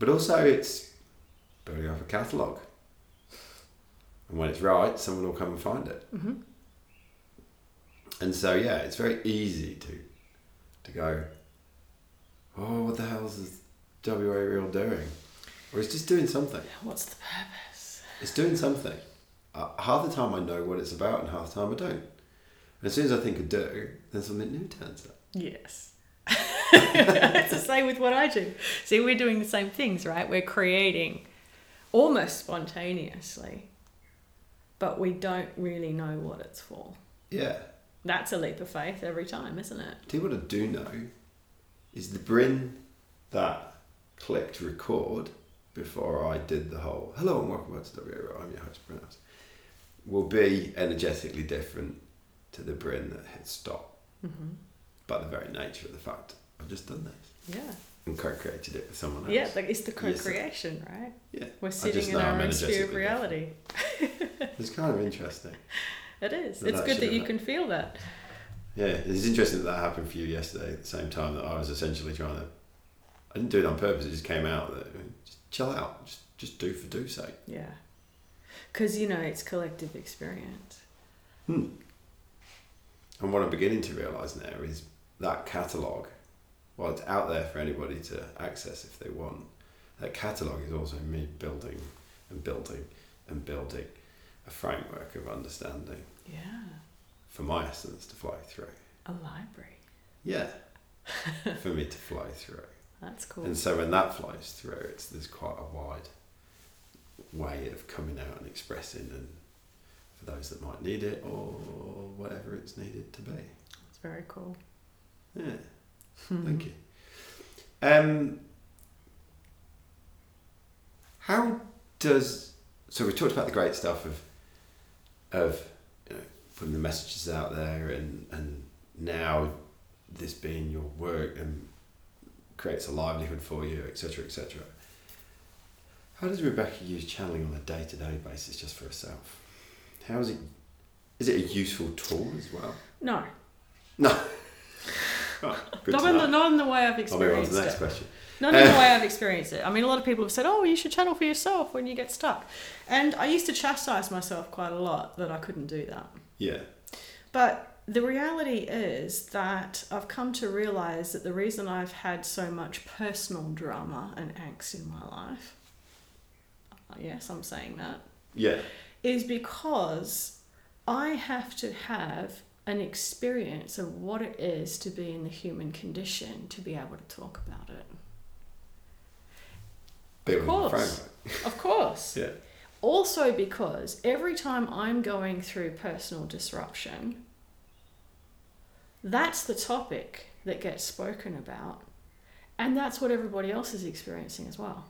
But also, it's building up a catalogue. And when it's right, someone will come and find it. Mhm. And so, yeah, it's very easy to to go, oh, what the hell is WA Real doing? Or it's just doing something. What's the purpose? It's doing something. Uh, half the time I know what it's about, and half the time I don't. And as soon as I think I do, then something new turns up. Yes. it's the same with what I do. See, we're doing the same things, right? We're creating almost spontaneously, but we don't really know what it's for. Yeah. That's a leap of faith every time, isn't it? Tell you what I do know is the Bryn that clicked record before I did the whole hello and welcome back to WRO, I'm your host, Bryn House, will be energetically different to the Bryn that hit stop Mm-hmm. by the very nature of the fact I've just done this. Yeah. and co-created it with someone else. Yeah, like it's the co-creation, right? Yeah. We're sitting in our own sphere of reality. It's kind of interesting. It is. That It's that good that you hap- can feel that. Yeah, it's interesting that that happened for you yesterday at the same time that I was essentially trying to. I didn't do it on purpose. It just came out that just chill out, just just do for do sake. Yeah. Because, you know, it's collective experience. Hmm. And what I'm beginning to realise now is that catalogue, well, it's out there for anybody to access if they want. That catalogue is also me building and building and building a framework of understanding Yeah. for my essence to fly through. A library. Yeah. for me to fly through. That's cool. And so when that flies through, it's there's quite a wide way of coming out and expressing, and for those that might need it or whatever it's needed to be. It's very cool. Yeah, Hmm. thank you. Um, how does so we talked about the great stuff of of putting the messages out there, and and now this being your work and creates a livelihood for you, etc., etc. How does Rebecca use channeling on a day to day basis just for herself? How is it? Is it a useful tool as well? No. No. Oh, Not in, the, not in the way I've I'll move on to experienced the next it. question. Not in the way I've experienced it. I mean, a lot of people have said, oh, you should channel for yourself when you get stuck. And I used to chastise myself quite a lot that I couldn't do that. Yeah. But the reality is that I've come to realize that the reason I've had so much personal drama and angst in my life, uh, yes, I'm saying that, Yeah. is because I have to have an experience of what it is to be in the human condition to be able to talk about it. The course. Of course. Yeah. Also, because every time I'm going through personal disruption, that's the topic that gets spoken about, and that's what everybody else is experiencing as well.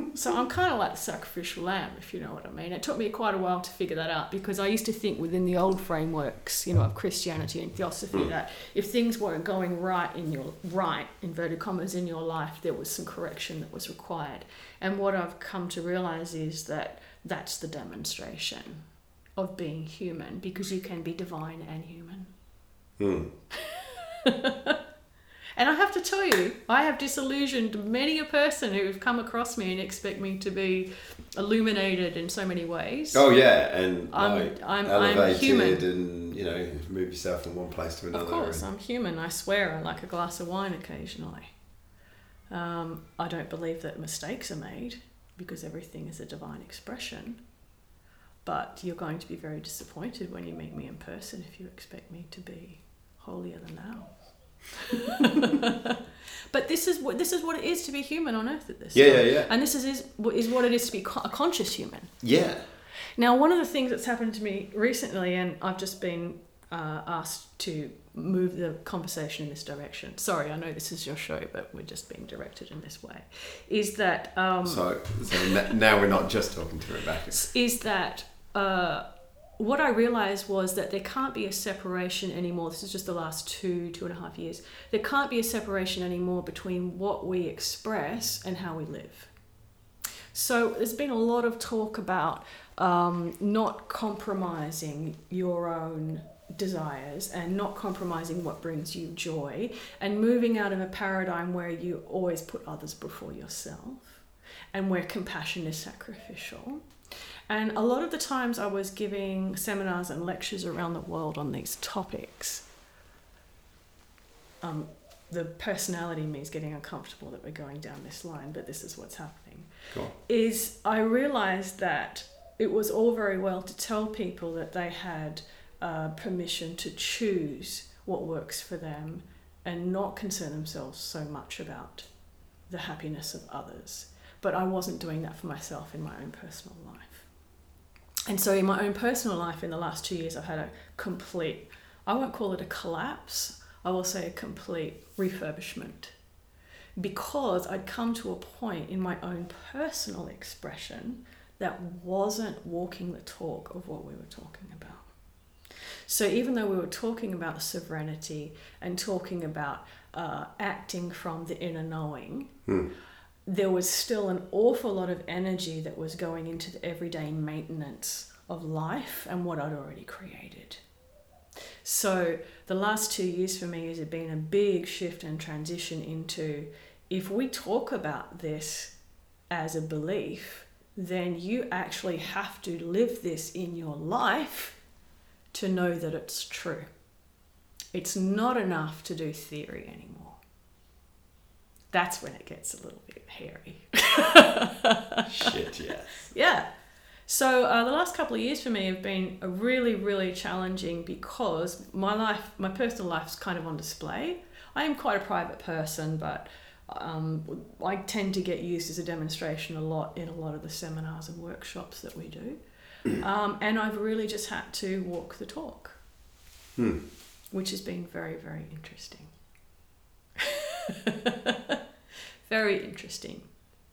so I'm kind of like the sacrificial lamb, if you know what I mean. It took me quite a while to figure that out because I used to think within the old frameworks, you know, of Christianity and theosophy, that if things weren't going right in your right inverted commas in your life, there was some correction that was required. And what I've come to realize is that that's the demonstration of being human because you can be divine and human. Hmm. And I have to tell you, I have disillusioned many a person who have come across me and expect me to be illuminated in so many ways. Oh yeah, and I'm- like I'm- I'm human. and you know move yourself from one place to another. Of course, and- I'm human. I swear I like a glass of wine occasionally. Um, I don't believe that mistakes are made because everything is a divine expression. But you're going to be very disappointed when you meet me in person if you expect me to be holier than thou. but this is what this is what it is to be human on earth at this Yeah, time. yeah, yeah. And this is is, is what it is to be a conscious human. yeah. Now, one of the things that's happened to me recently, and I've just been uh, asked to move the conversation in this direction. Sorry, I know this is your show, but we're just being directed in this way. Is that um, So, so now we're not just talking to Rebecca. is that uh, what I realized was that there can't be a separation anymore. This is just the last two, two and a half years. There can't be a separation anymore between what we express and how we live. So there's been a lot of talk about um, not compromising your own desires and not compromising what brings you joy and moving out of a paradigm where you always put others before yourself and where compassion is sacrificial. And a lot of the times I was giving seminars and lectures around the world on these topics. Um, the personality means getting uncomfortable that we're going down this line, but this is what's happening. Go on. Is I realized that it was all very well to tell people that they had uh, permission to choose what works for them and not concern themselves so much about the happiness of others. But I wasn't doing that for myself in my own personal life. And so, in my own personal life, in the last two years, I've had a complete, I won't call it a collapse, I will say a complete refurbishment. Because I'd come to a point in my own personal expression that wasn't walking the talk of what we were talking about. So, even though we were talking about sovereignty and talking about uh, acting from the inner knowing, Hmm. There was still an awful lot of energy that was going into the everyday maintenance of life and what I'd already created. So the last two years for me has been a big shift and transition into if we talk about this as a belief, then you actually have to live this in your life to know that it's true. It's not enough to do theory anymore. That's when it gets a little hairy. Shit, yes. Yeah. So uh, the last couple of years for me have been a really, really challenging because my life, my personal life, is kind of on display. I am quite a private person, but um, I tend to get used as a demonstration a lot in a lot of the seminars and workshops that we do. Um, and I've really just had to walk the talk, Hmm. which has been very, very interesting. very interesting.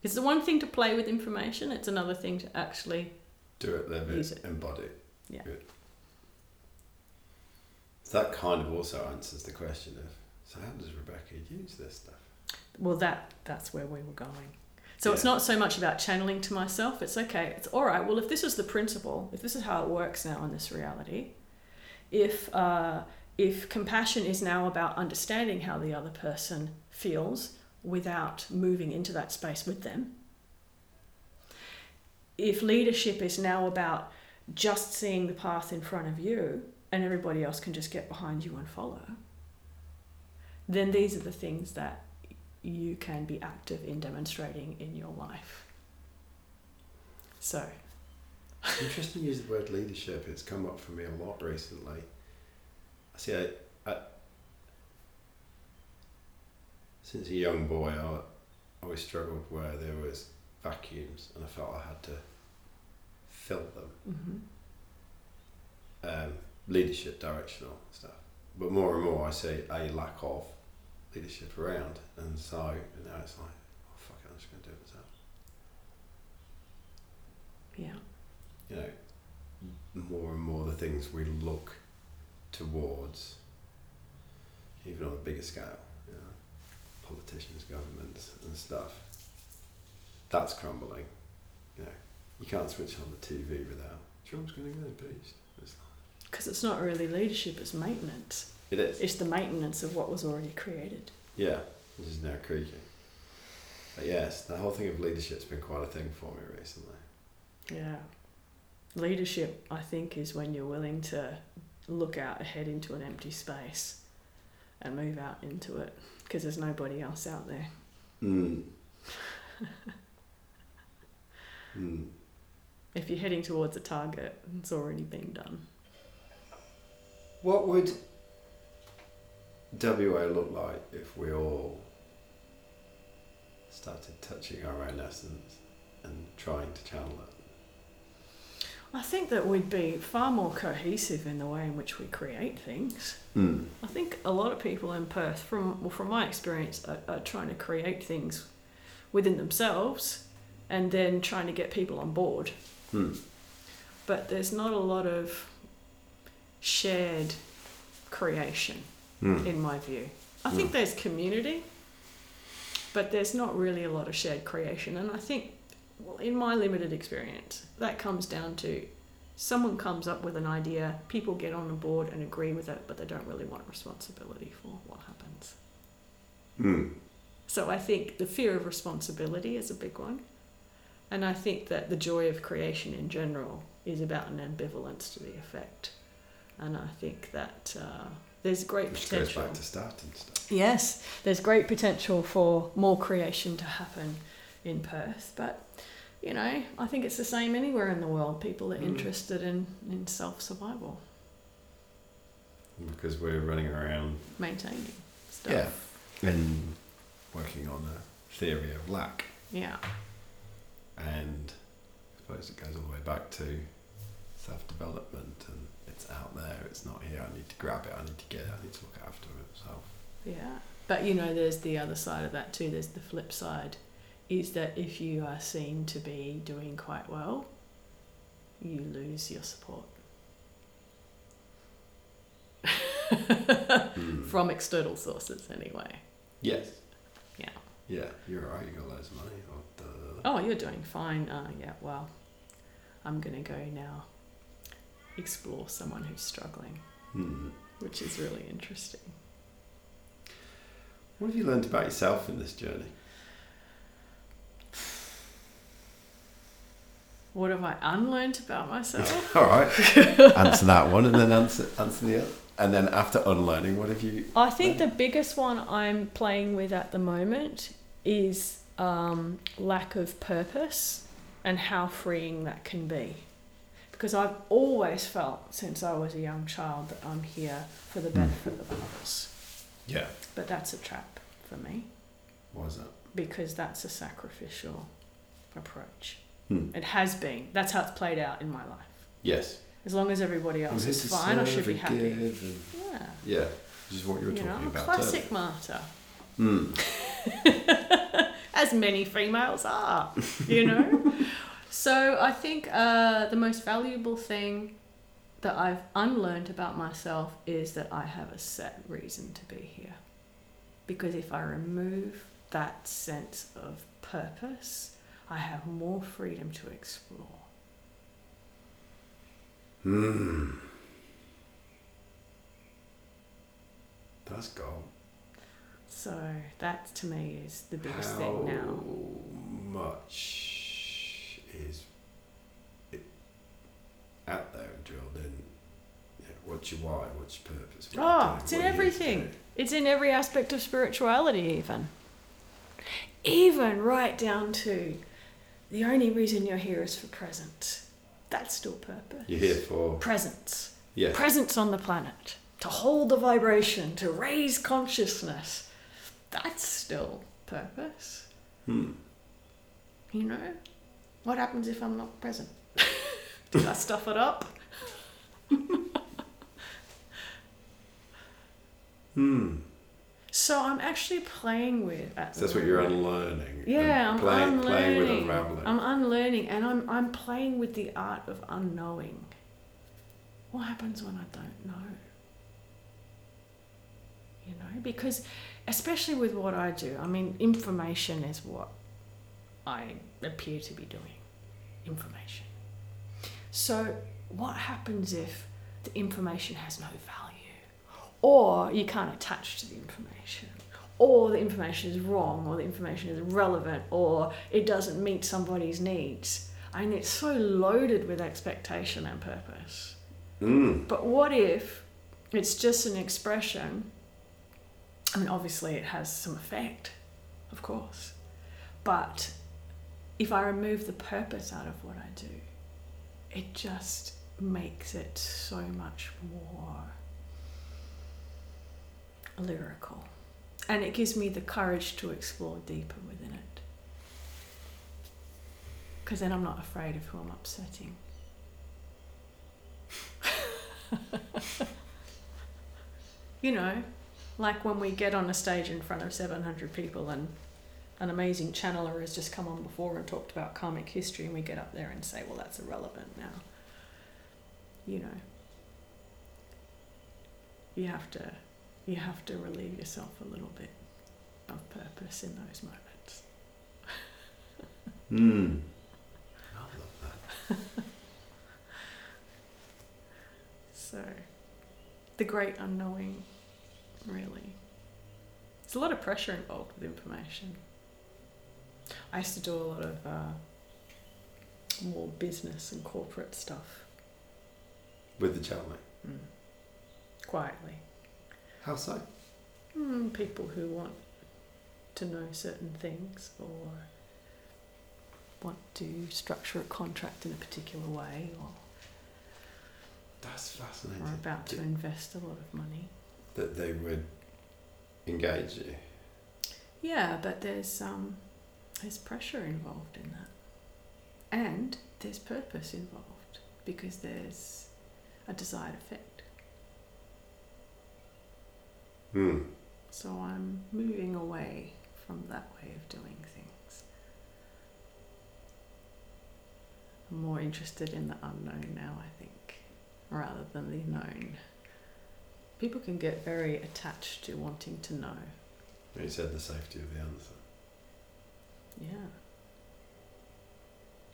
It's the one thing to play with information, it's another thing to actually Do it, live Use it, it. embody it. Yeah. Good. That kind of also answers the question of so how does Rebecca use this stuff? well that that's where we were going so it's not so much about channeling to myself it's okay it's all right well if this is the principle if this is how it works now in this reality if uh, if compassion is now about understanding how the other person feels without moving into that space with them if leadership is now about just seeing the path in front of you and everybody else can just get behind you and follow then these are the things that you can be active in demonstrating in your life. So, interesting you use the word leadership. It's come up for me a lot recently. See, I, I, since a young boy, I always struggled where there was vacuums and I felt I had to fill them. mhm. um, leadership directional stuff. But more and more I see a lack of leadership around and so now it's like, oh fuck it, I'm just gonna do it myself. yeah, You know, more and more the things we look towards, even on a bigger scale, politicians, governments and stuff, that's crumbling. You know, you can't switch on the TV without Trump's gonna go beast. It's, because it's not really leadership; it's maintenance. it is. It's the maintenance of what was already created. Yeah, this is now creaking. But yes, the whole thing of leadership's been quite a thing for me recently. Yeah, leadership, I think, is when you're willing to look out ahead into an empty space and move out into it because there's nobody else out there. Mm. mm. If you're heading towards a target, it's already been done. What would WA look like if we all started touching our own essence and trying to channel it? I think that we'd be far more cohesive in the way in which we create things. Mm. I think a lot of people in Perth, from well, from my experience, are, are trying to create things within themselves and then trying to get people on board. Mm. But there's not a lot of shared creation, Mm. in my view. I think Mm. there's community, but there's not really a lot of shared creation. And I think, well, in my limited experience, that comes down to someone comes up with an idea, people get on board and agree with it, but they don't really want responsibility for what happens. Mm. So I think the fear of responsibility is a big one. And I think that the joy of creation in general is about an ambivalence to the effect. And I think that uh, there's great Which goes potential. back to starting stuff. Yes, there's great potential for more creation to happen in Perth. But, you know, I think it's the same anywhere in the world. People are Mm. interested in, in self survival, Because we're running around maintaining stuff. Yeah. and working on a theory of lack. Yeah. And I suppose it goes all the way back to self development and it's out there, it's not here, I need to grab it, I need to get it, I need to look after it myself. Yeah. But you know, there's the other side of that too. There's the flip side, is that if you are seen to be doing quite well, you lose your support Mm. from external sources anyway. Yes. Yeah. Yeah, you're alright. You got loads of money. Oh, you're doing fine. Uh, yeah, well, I'm going to go now explore someone who's struggling, Hmm. which is really interesting. What have you learned about yourself in this journey? What have I unlearned about myself? All right. answer that one, and then answer answer the other. And then after unlearning, what have you? I think the biggest one I'm playing with at the moment is um, lack of purpose and how freeing that can be. Because I've always felt since I was a young child that I'm here for the benefit of others. Yeah. But that's a trap for me What was that? because that's a sacrificial approach. Hmm. It has been. That's how it's played out in my life. Yes. As long as everybody else Well, is fine, I should be happy. and- Yeah. Yeah. Which is what you were You talking know, I'm a about. classic martyr. Hmm. as many females are, you know. so I think uh, the most valuable thing that I've unlearned about myself is that I have a set reason to be here. Because if I remove that sense of purpose, I have more freedom to explore. Hmm. That's gold. So that to me is the biggest How thing now. much is it out there and drilled in? Yeah, what's your why? What's your purpose? What you Oh, it's in What are you here to everything. It's in every aspect of spirituality, even. Even right down to the only reason you're here is for presence. That's still purpose. You're here for Presence. yeah. Presence on the planet. To hold the vibration, to raise consciousness. That's still purpose. Hmm. You know? What happens if I'm not present? Did I stuff it up? Hmm. So I'm actually playing with So that's what you're unlearning. Yeah, I'm playing, unlearning. playing with unraveling. I'm unlearning, and I'm I'm playing with the art of unknowing. What happens when I don't know? You know, because especially with what I do, I mean, information is what I appear to be doing. Information. So, what happens if the information has no value, or you can't attach to the information? or the information is wrong, or the information is irrelevant, or it doesn't meet somebody's needs. I mean, it's so loaded with expectation and purpose. Mm. But what if it's just an expression? I mean, obviously, it has some effect, of course. But if I remove the purpose out of what I do, it just makes it so much more lyrical. And it gives me the courage to explore deeper within it. Because then I'm not afraid of who I'm upsetting. you know, like when we get on a stage in front of 700 people and an amazing channeler has just come on before and talked about karmic history, and we get up there and say, well, that's irrelevant now. You know, you have to you have to relieve yourself a little bit of purpose in those moments. Mm. I love that. So, the great unknowing, really. There's a lot of pressure involved with information. I used to do a lot of uh, more business and corporate stuff With the channeling. mm. quietly. How so? Mm, people who want to know certain things or want to structure a contract in a particular way or That's fascinating. are about to invest a lot of money. That they would engage you. Yeah, but there's um, there's pressure involved in that, and there's purpose involved because there's a desired effect. Hmm. So I'm moving away from that way of doing things. I'm more interested in the unknown now, I think, rather than the known. People can get very attached to wanting to know. You said the safety of the answer. Yeah.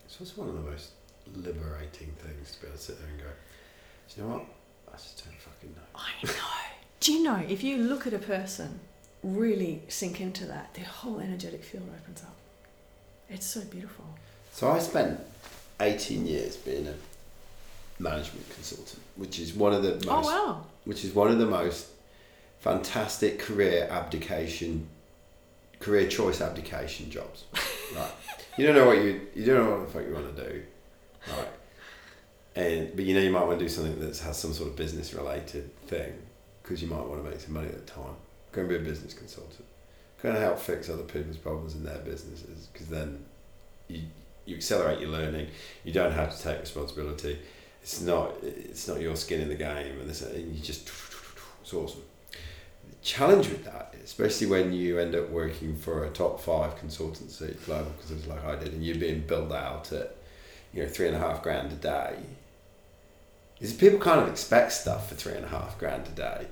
So it's one of the most liberating things to be able to sit there and go, do you know what? I just don't fucking know. I know. Do you know, if you look at a person, really sink into that, their whole energetic field opens up. It's so beautiful. So I spent 18 years being a management consultant, which is one of the oh, most, oh, wow. which is one of the most fantastic career abdication, career choice abdication jobs. right. You don't know what you you don't know what the fuck you want to do, right? And but you know you might want to do something that has some sort of business related thing because you might want to make some money at the time. Go and be a business consultant. Go and help fix other people's problems in their businesses because then you you accelerate your learning. You don't have to take responsibility. It's not it's not your skin in the game, and this and you just it's awesome. The challenge with that, especially when you end up working for a top five consultancy, global consultancy like I did, and you're being billed out at you know three and a half grand a day, is people kind of expect stuff for three and a half grand a day.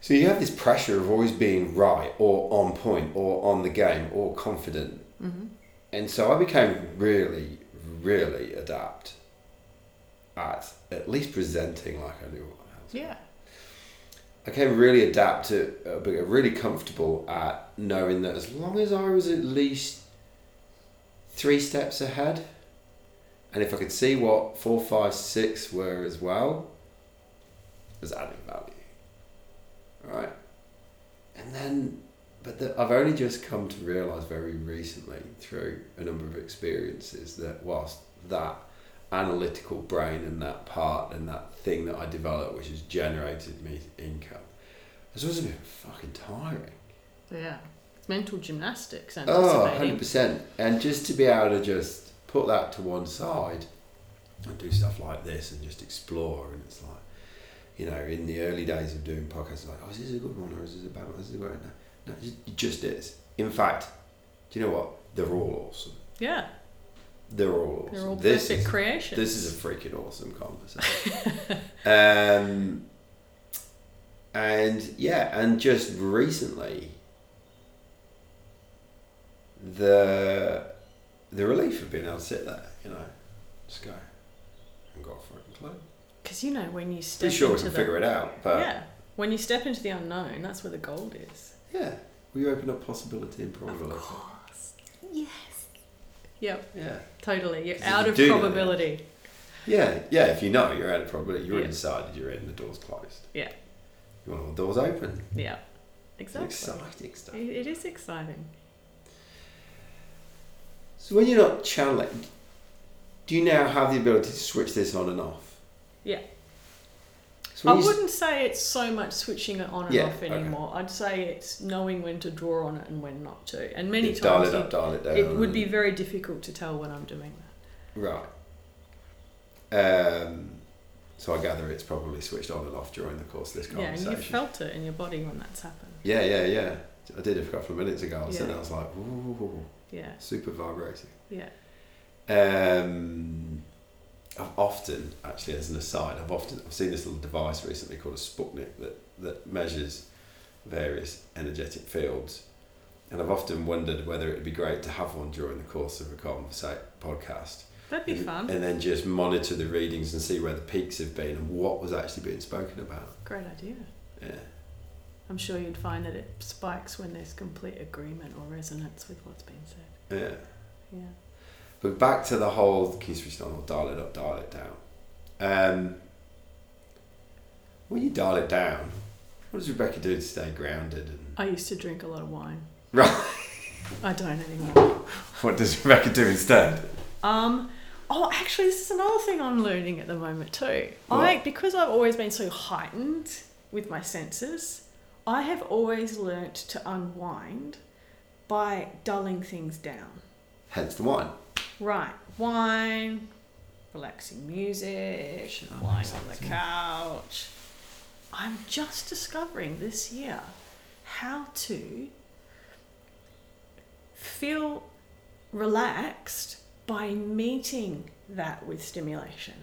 So you have this pressure of always being right or on point or on the game or confident. Mm-hmm. And so I became really, really adept at at least presenting like I knew what I was. Yeah. I became really adept to, uh, be really comfortable at knowing that as long as I was at least three steps ahead, and if I could see what four, five, six were as well, was adding value. Right? And then, but the, I've only just come to realise very recently through a number of experiences that whilst that analytical brain and that part and that thing that I developed, which has generated me income, has also been fucking tiring. Yeah. It's mental gymnastics, Oh, 100%. And just to be able to just put that to one side and do stuff like this and just explore. And it's like, you know, in the early days of doing podcasts, like, oh, is this a good one or is this a bad one? Is this a good one? No, no, it just is. In fact, do you know what? They're all awesome. yeah. They're all awesome. They're all this perfect is, creations. This is a freaking awesome conversation. um, and yeah, and just recently, the the relief of being able to sit there, you know, just go and got a fucking clue. Because you know when you step Pretty sure we into can the figure it out, but yeah. yeah, when you step into the unknown, that's where the gold is. Yeah, we open up possibility and probability. course. Yes. Yep. Yeah, Totally. You're 'Cause if out you of do know probability. yeah, yeah. If you know you're out of probability, you're Yeah. inside, you're in, the door's closed. Yeah. You want all the doors open. Yeah. It's Exactly. exciting stuff. It, it is exciting. So when you're not channeling, do you now have the ability to switch this on and off? Yeah. So I you s- wouldn't say it's so much switching it on and Yeah, off okay. anymore. I'd say it's knowing when to draw on it and when not to. And many you times it up, dial it down. it would be very difficult to tell when I'm doing that. right. Um, so I gather it's probably switched on and off during the course of this conversation. Yeah, and you've felt it in your body when that's happened. yeah, yeah, yeah. I did it a couple of minutes ago. I was Yeah. there, I was like, ooh, Yeah, super vibrating. yeah. Um, I've often, actually, as an aside, I've often I've seen this little device recently called a Sputnik that that measures various energetic fields, and I've often wondered whether it'd be great to have one during the course of a podcast, That'd be and, fun. and then just monitor the readings and see where the peaks have been and what was actually being spoken about. Great idea. Yeah, I'm sure you'd find that it spikes when there's complete agreement or resonance with what's being said. yeah. Yeah. But back to the whole can you switch it on or dial it up, dial it down. Um, when you dial it down, what does Rebecca do to stay grounded? And I used to drink a lot of wine. right, I don't anymore. what does Rebecca do instead? Um, oh, actually, this is another thing I'm learning at the moment too. What? I because I've always been so heightened with my senses. I have always learnt to unwind by dulling things down. Hence the wine. Right, wine, relaxing music, Sure, lying on the couch. I'm just discovering this year how to feel relaxed by meeting that with stimulation.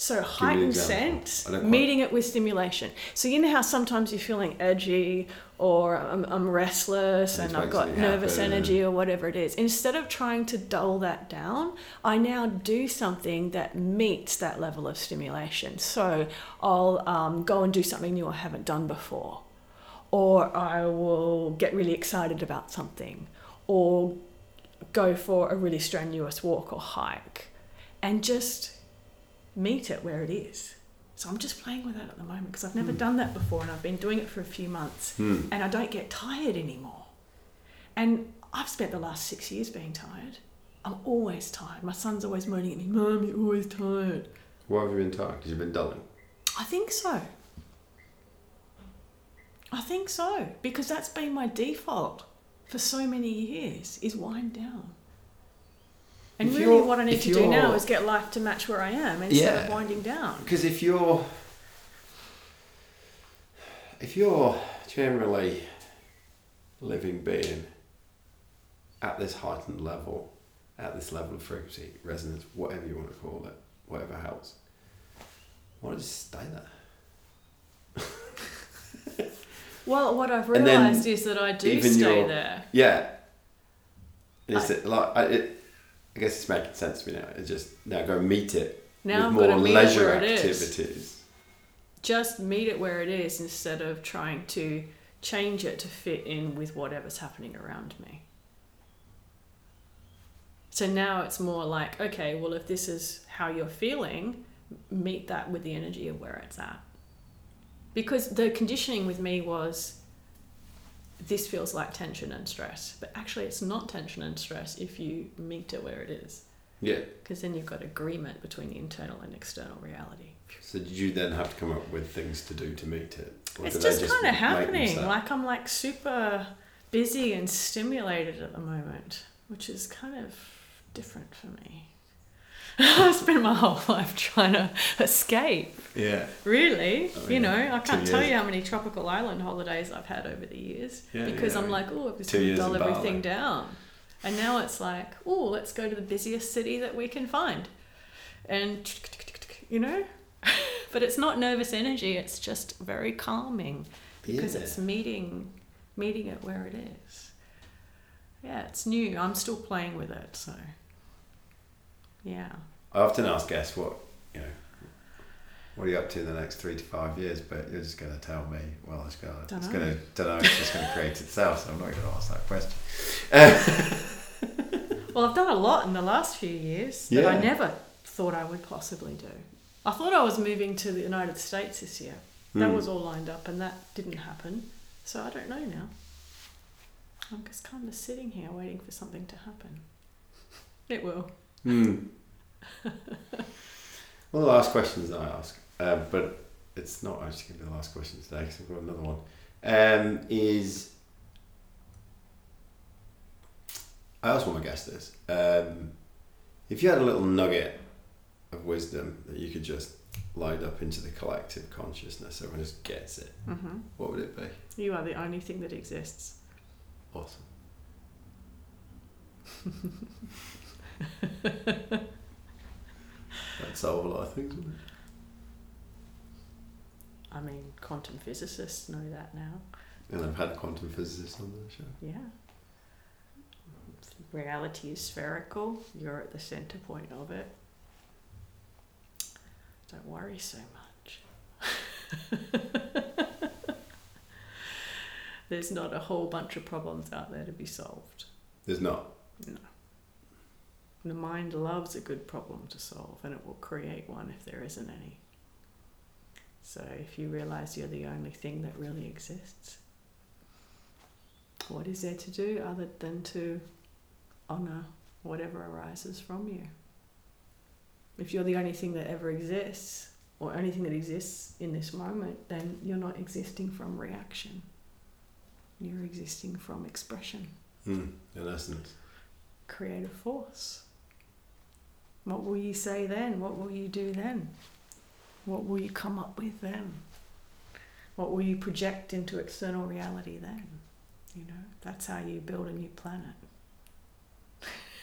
So heightened sense, I don't quite- meeting it with stimulation. So you know how sometimes you're feeling edgy or I'm, I'm restless And and I've got nervous happen. energy or whatever it is. Instead of trying to dull that down, I now do something that meets that level of stimulation. So I'll um, go and do something new I haven't done before, or I will get really excited about something, or go for a really strenuous walk or hike, and just meet it where it is. So I'm just playing with that at the moment because I've never done that before and I've been doing it for a few months Hmm. and I don't get tired anymore. And I've spent the last six years being tired. I'm always tired. My son's always moaning at me, Mum, you're always tired. Why have you been tired? Because you've been dulling. I think so. I think so because that's been my default for so many years is wind down. And If really, what I need to do now is get life to match where I am instead of winding down. Because if you're if you're generally living being at this heightened level, at this level of frequency, resonance, whatever you want to call it, whatever helps, why don't you just stay there? Well, what I've realised is that I do stay your- there. Yeah. And it like I, it, I guess it's making sense to me now. It's just now go meet it Now with more leisure it where it is. activities. Just meet it where it is instead of trying to change it to fit in with whatever's happening around me. So now it's more like, okay, well, if this is how you're feeling, meet that with the energy of where it's at. Because the conditioning with me was this feels like tension and stress, but actually it's not tension and stress if you meet it where it is. Yeah. Because then you've got agreement between the internal and external reality. So did you then have to come up with things to do to meet it? Or it's they just kind of happening. Like I'm like super busy and stimulated at the moment, which is kind of different for me. I spent my whole life trying to escape. Yeah. Really, Oh, you yeah. know, I can't tell you how many tropical island holidays I've had over the years Yeah, because yeah, I'm like, oh, I'm just going to dull everything down. And now it's like, oh, let's go to the busiest city that we can find. And, you know, but it's not nervous energy, it's just very calming because it's meeting meeting it where it is. Yeah, it's new. I'm still playing with it, so yeah. I often ask guests what you know. What are you up to in the next three to five years? But you're just going to tell me. Well, it's going. to It's going to. Don't know. It's just going to create itself. So I'm not going to ask that question. Uh, Well, I've done a lot in the last few years that I never thought I would possibly do. I thought I was moving to the United States this year. That Hmm. was all lined up, and that didn't happen. So I don't know now. I'm just kind of sitting here waiting for something to happen. It will. Hmm. well, the last questions I ask, um, but it's not actually going to be the last question today because I've got another one. Um, is I asked one of my guests this. Um, if you had a little nugget of wisdom that you could just load up into the collective consciousness, everyone just gets it, hmm what would it be? You are the only thing that exists. Awesome. That'd solve a lot of things, wouldn't it? I mean, quantum physicists know that now. And I've had quantum physicists on the show. Yeah. Reality is spherical. You're at the center point of it. Don't worry so much. There's not a whole bunch of problems out there to be solved. There's not. The mind loves a good problem to solve and it will create one if there isn't any. So if you realize you're the only thing that really exists, what is there to do other than to honor whatever arises from you? If you're the only thing that ever exists, or anything that exists in this moment, then you're not existing from reaction. You're existing from expression Mm, in essence. creative force. What will you say then? What will you do then? What will you come up with then? What will you project into external reality then? You know, that's how you build a new planet.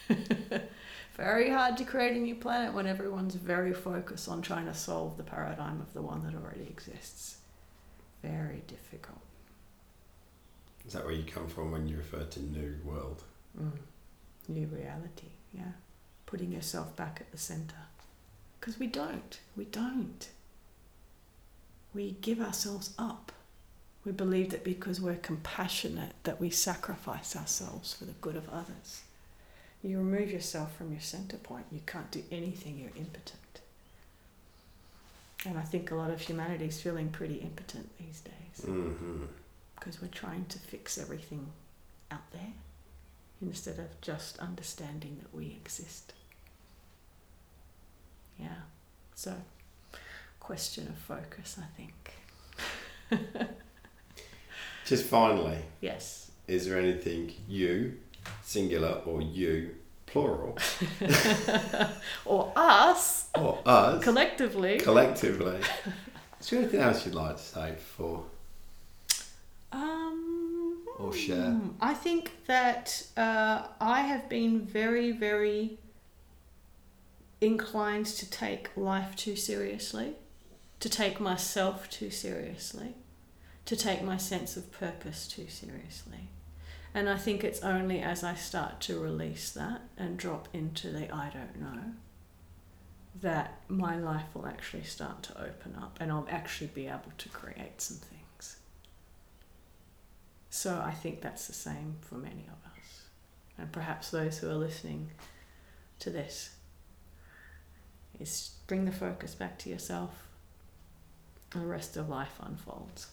Very hard to create a new planet when everyone's very focused on trying to solve the paradigm of the one that already exists. Very difficult. Is that where you come from when you refer to new world? Mm. New reality, yeah. Putting yourself back at the center. Because we don't. We don't. We give ourselves up. We believe that because we're compassionate that we sacrifice ourselves for the good of others. You remove yourself from your center point, you can't do anything, you're impotent. And I think a lot of humanity is feeling pretty impotent these days Mm-hmm. because we're trying to fix everything out there instead of just understanding that we exist. Yeah. So, question of focus, I think. Just finally, Yes. is there anything you, singular, or you, plural, or us or us, collectively. collectively, is there anything else you'd like to say for? Um, Or share. hmm, I think that uh, I have been very, very inclined to take life too seriously, to take myself too seriously, to take my sense of purpose too seriously. And I think it's only as I start to release that and drop into the I don't know that my life will actually start to open up and I'll actually be able to create some things. So I think that's the same for many of us. And perhaps those who are listening to this is bring the focus back to yourself and the rest of life unfolds.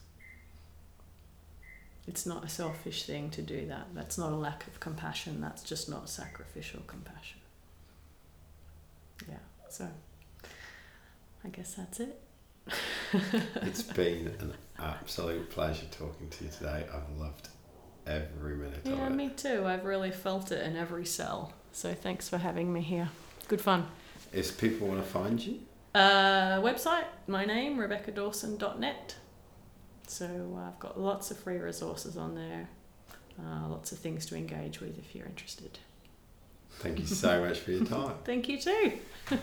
It's not a selfish thing to do that. That's not a lack of compassion. That's just not sacrificial compassion. Yeah, so I guess that's it. It's been an absolute pleasure talking to you today. I've loved every minute Yeah, of it. Yeah, me too. I've really felt it in every cell. So thanks for having me here. Good fun. If people want to find you, Uh, website, my name, RebeccaDawson.net. So uh, I've got lots of free resources on there, uh, lots of things to engage with if you're interested. thank you so much for your time. Thank you too.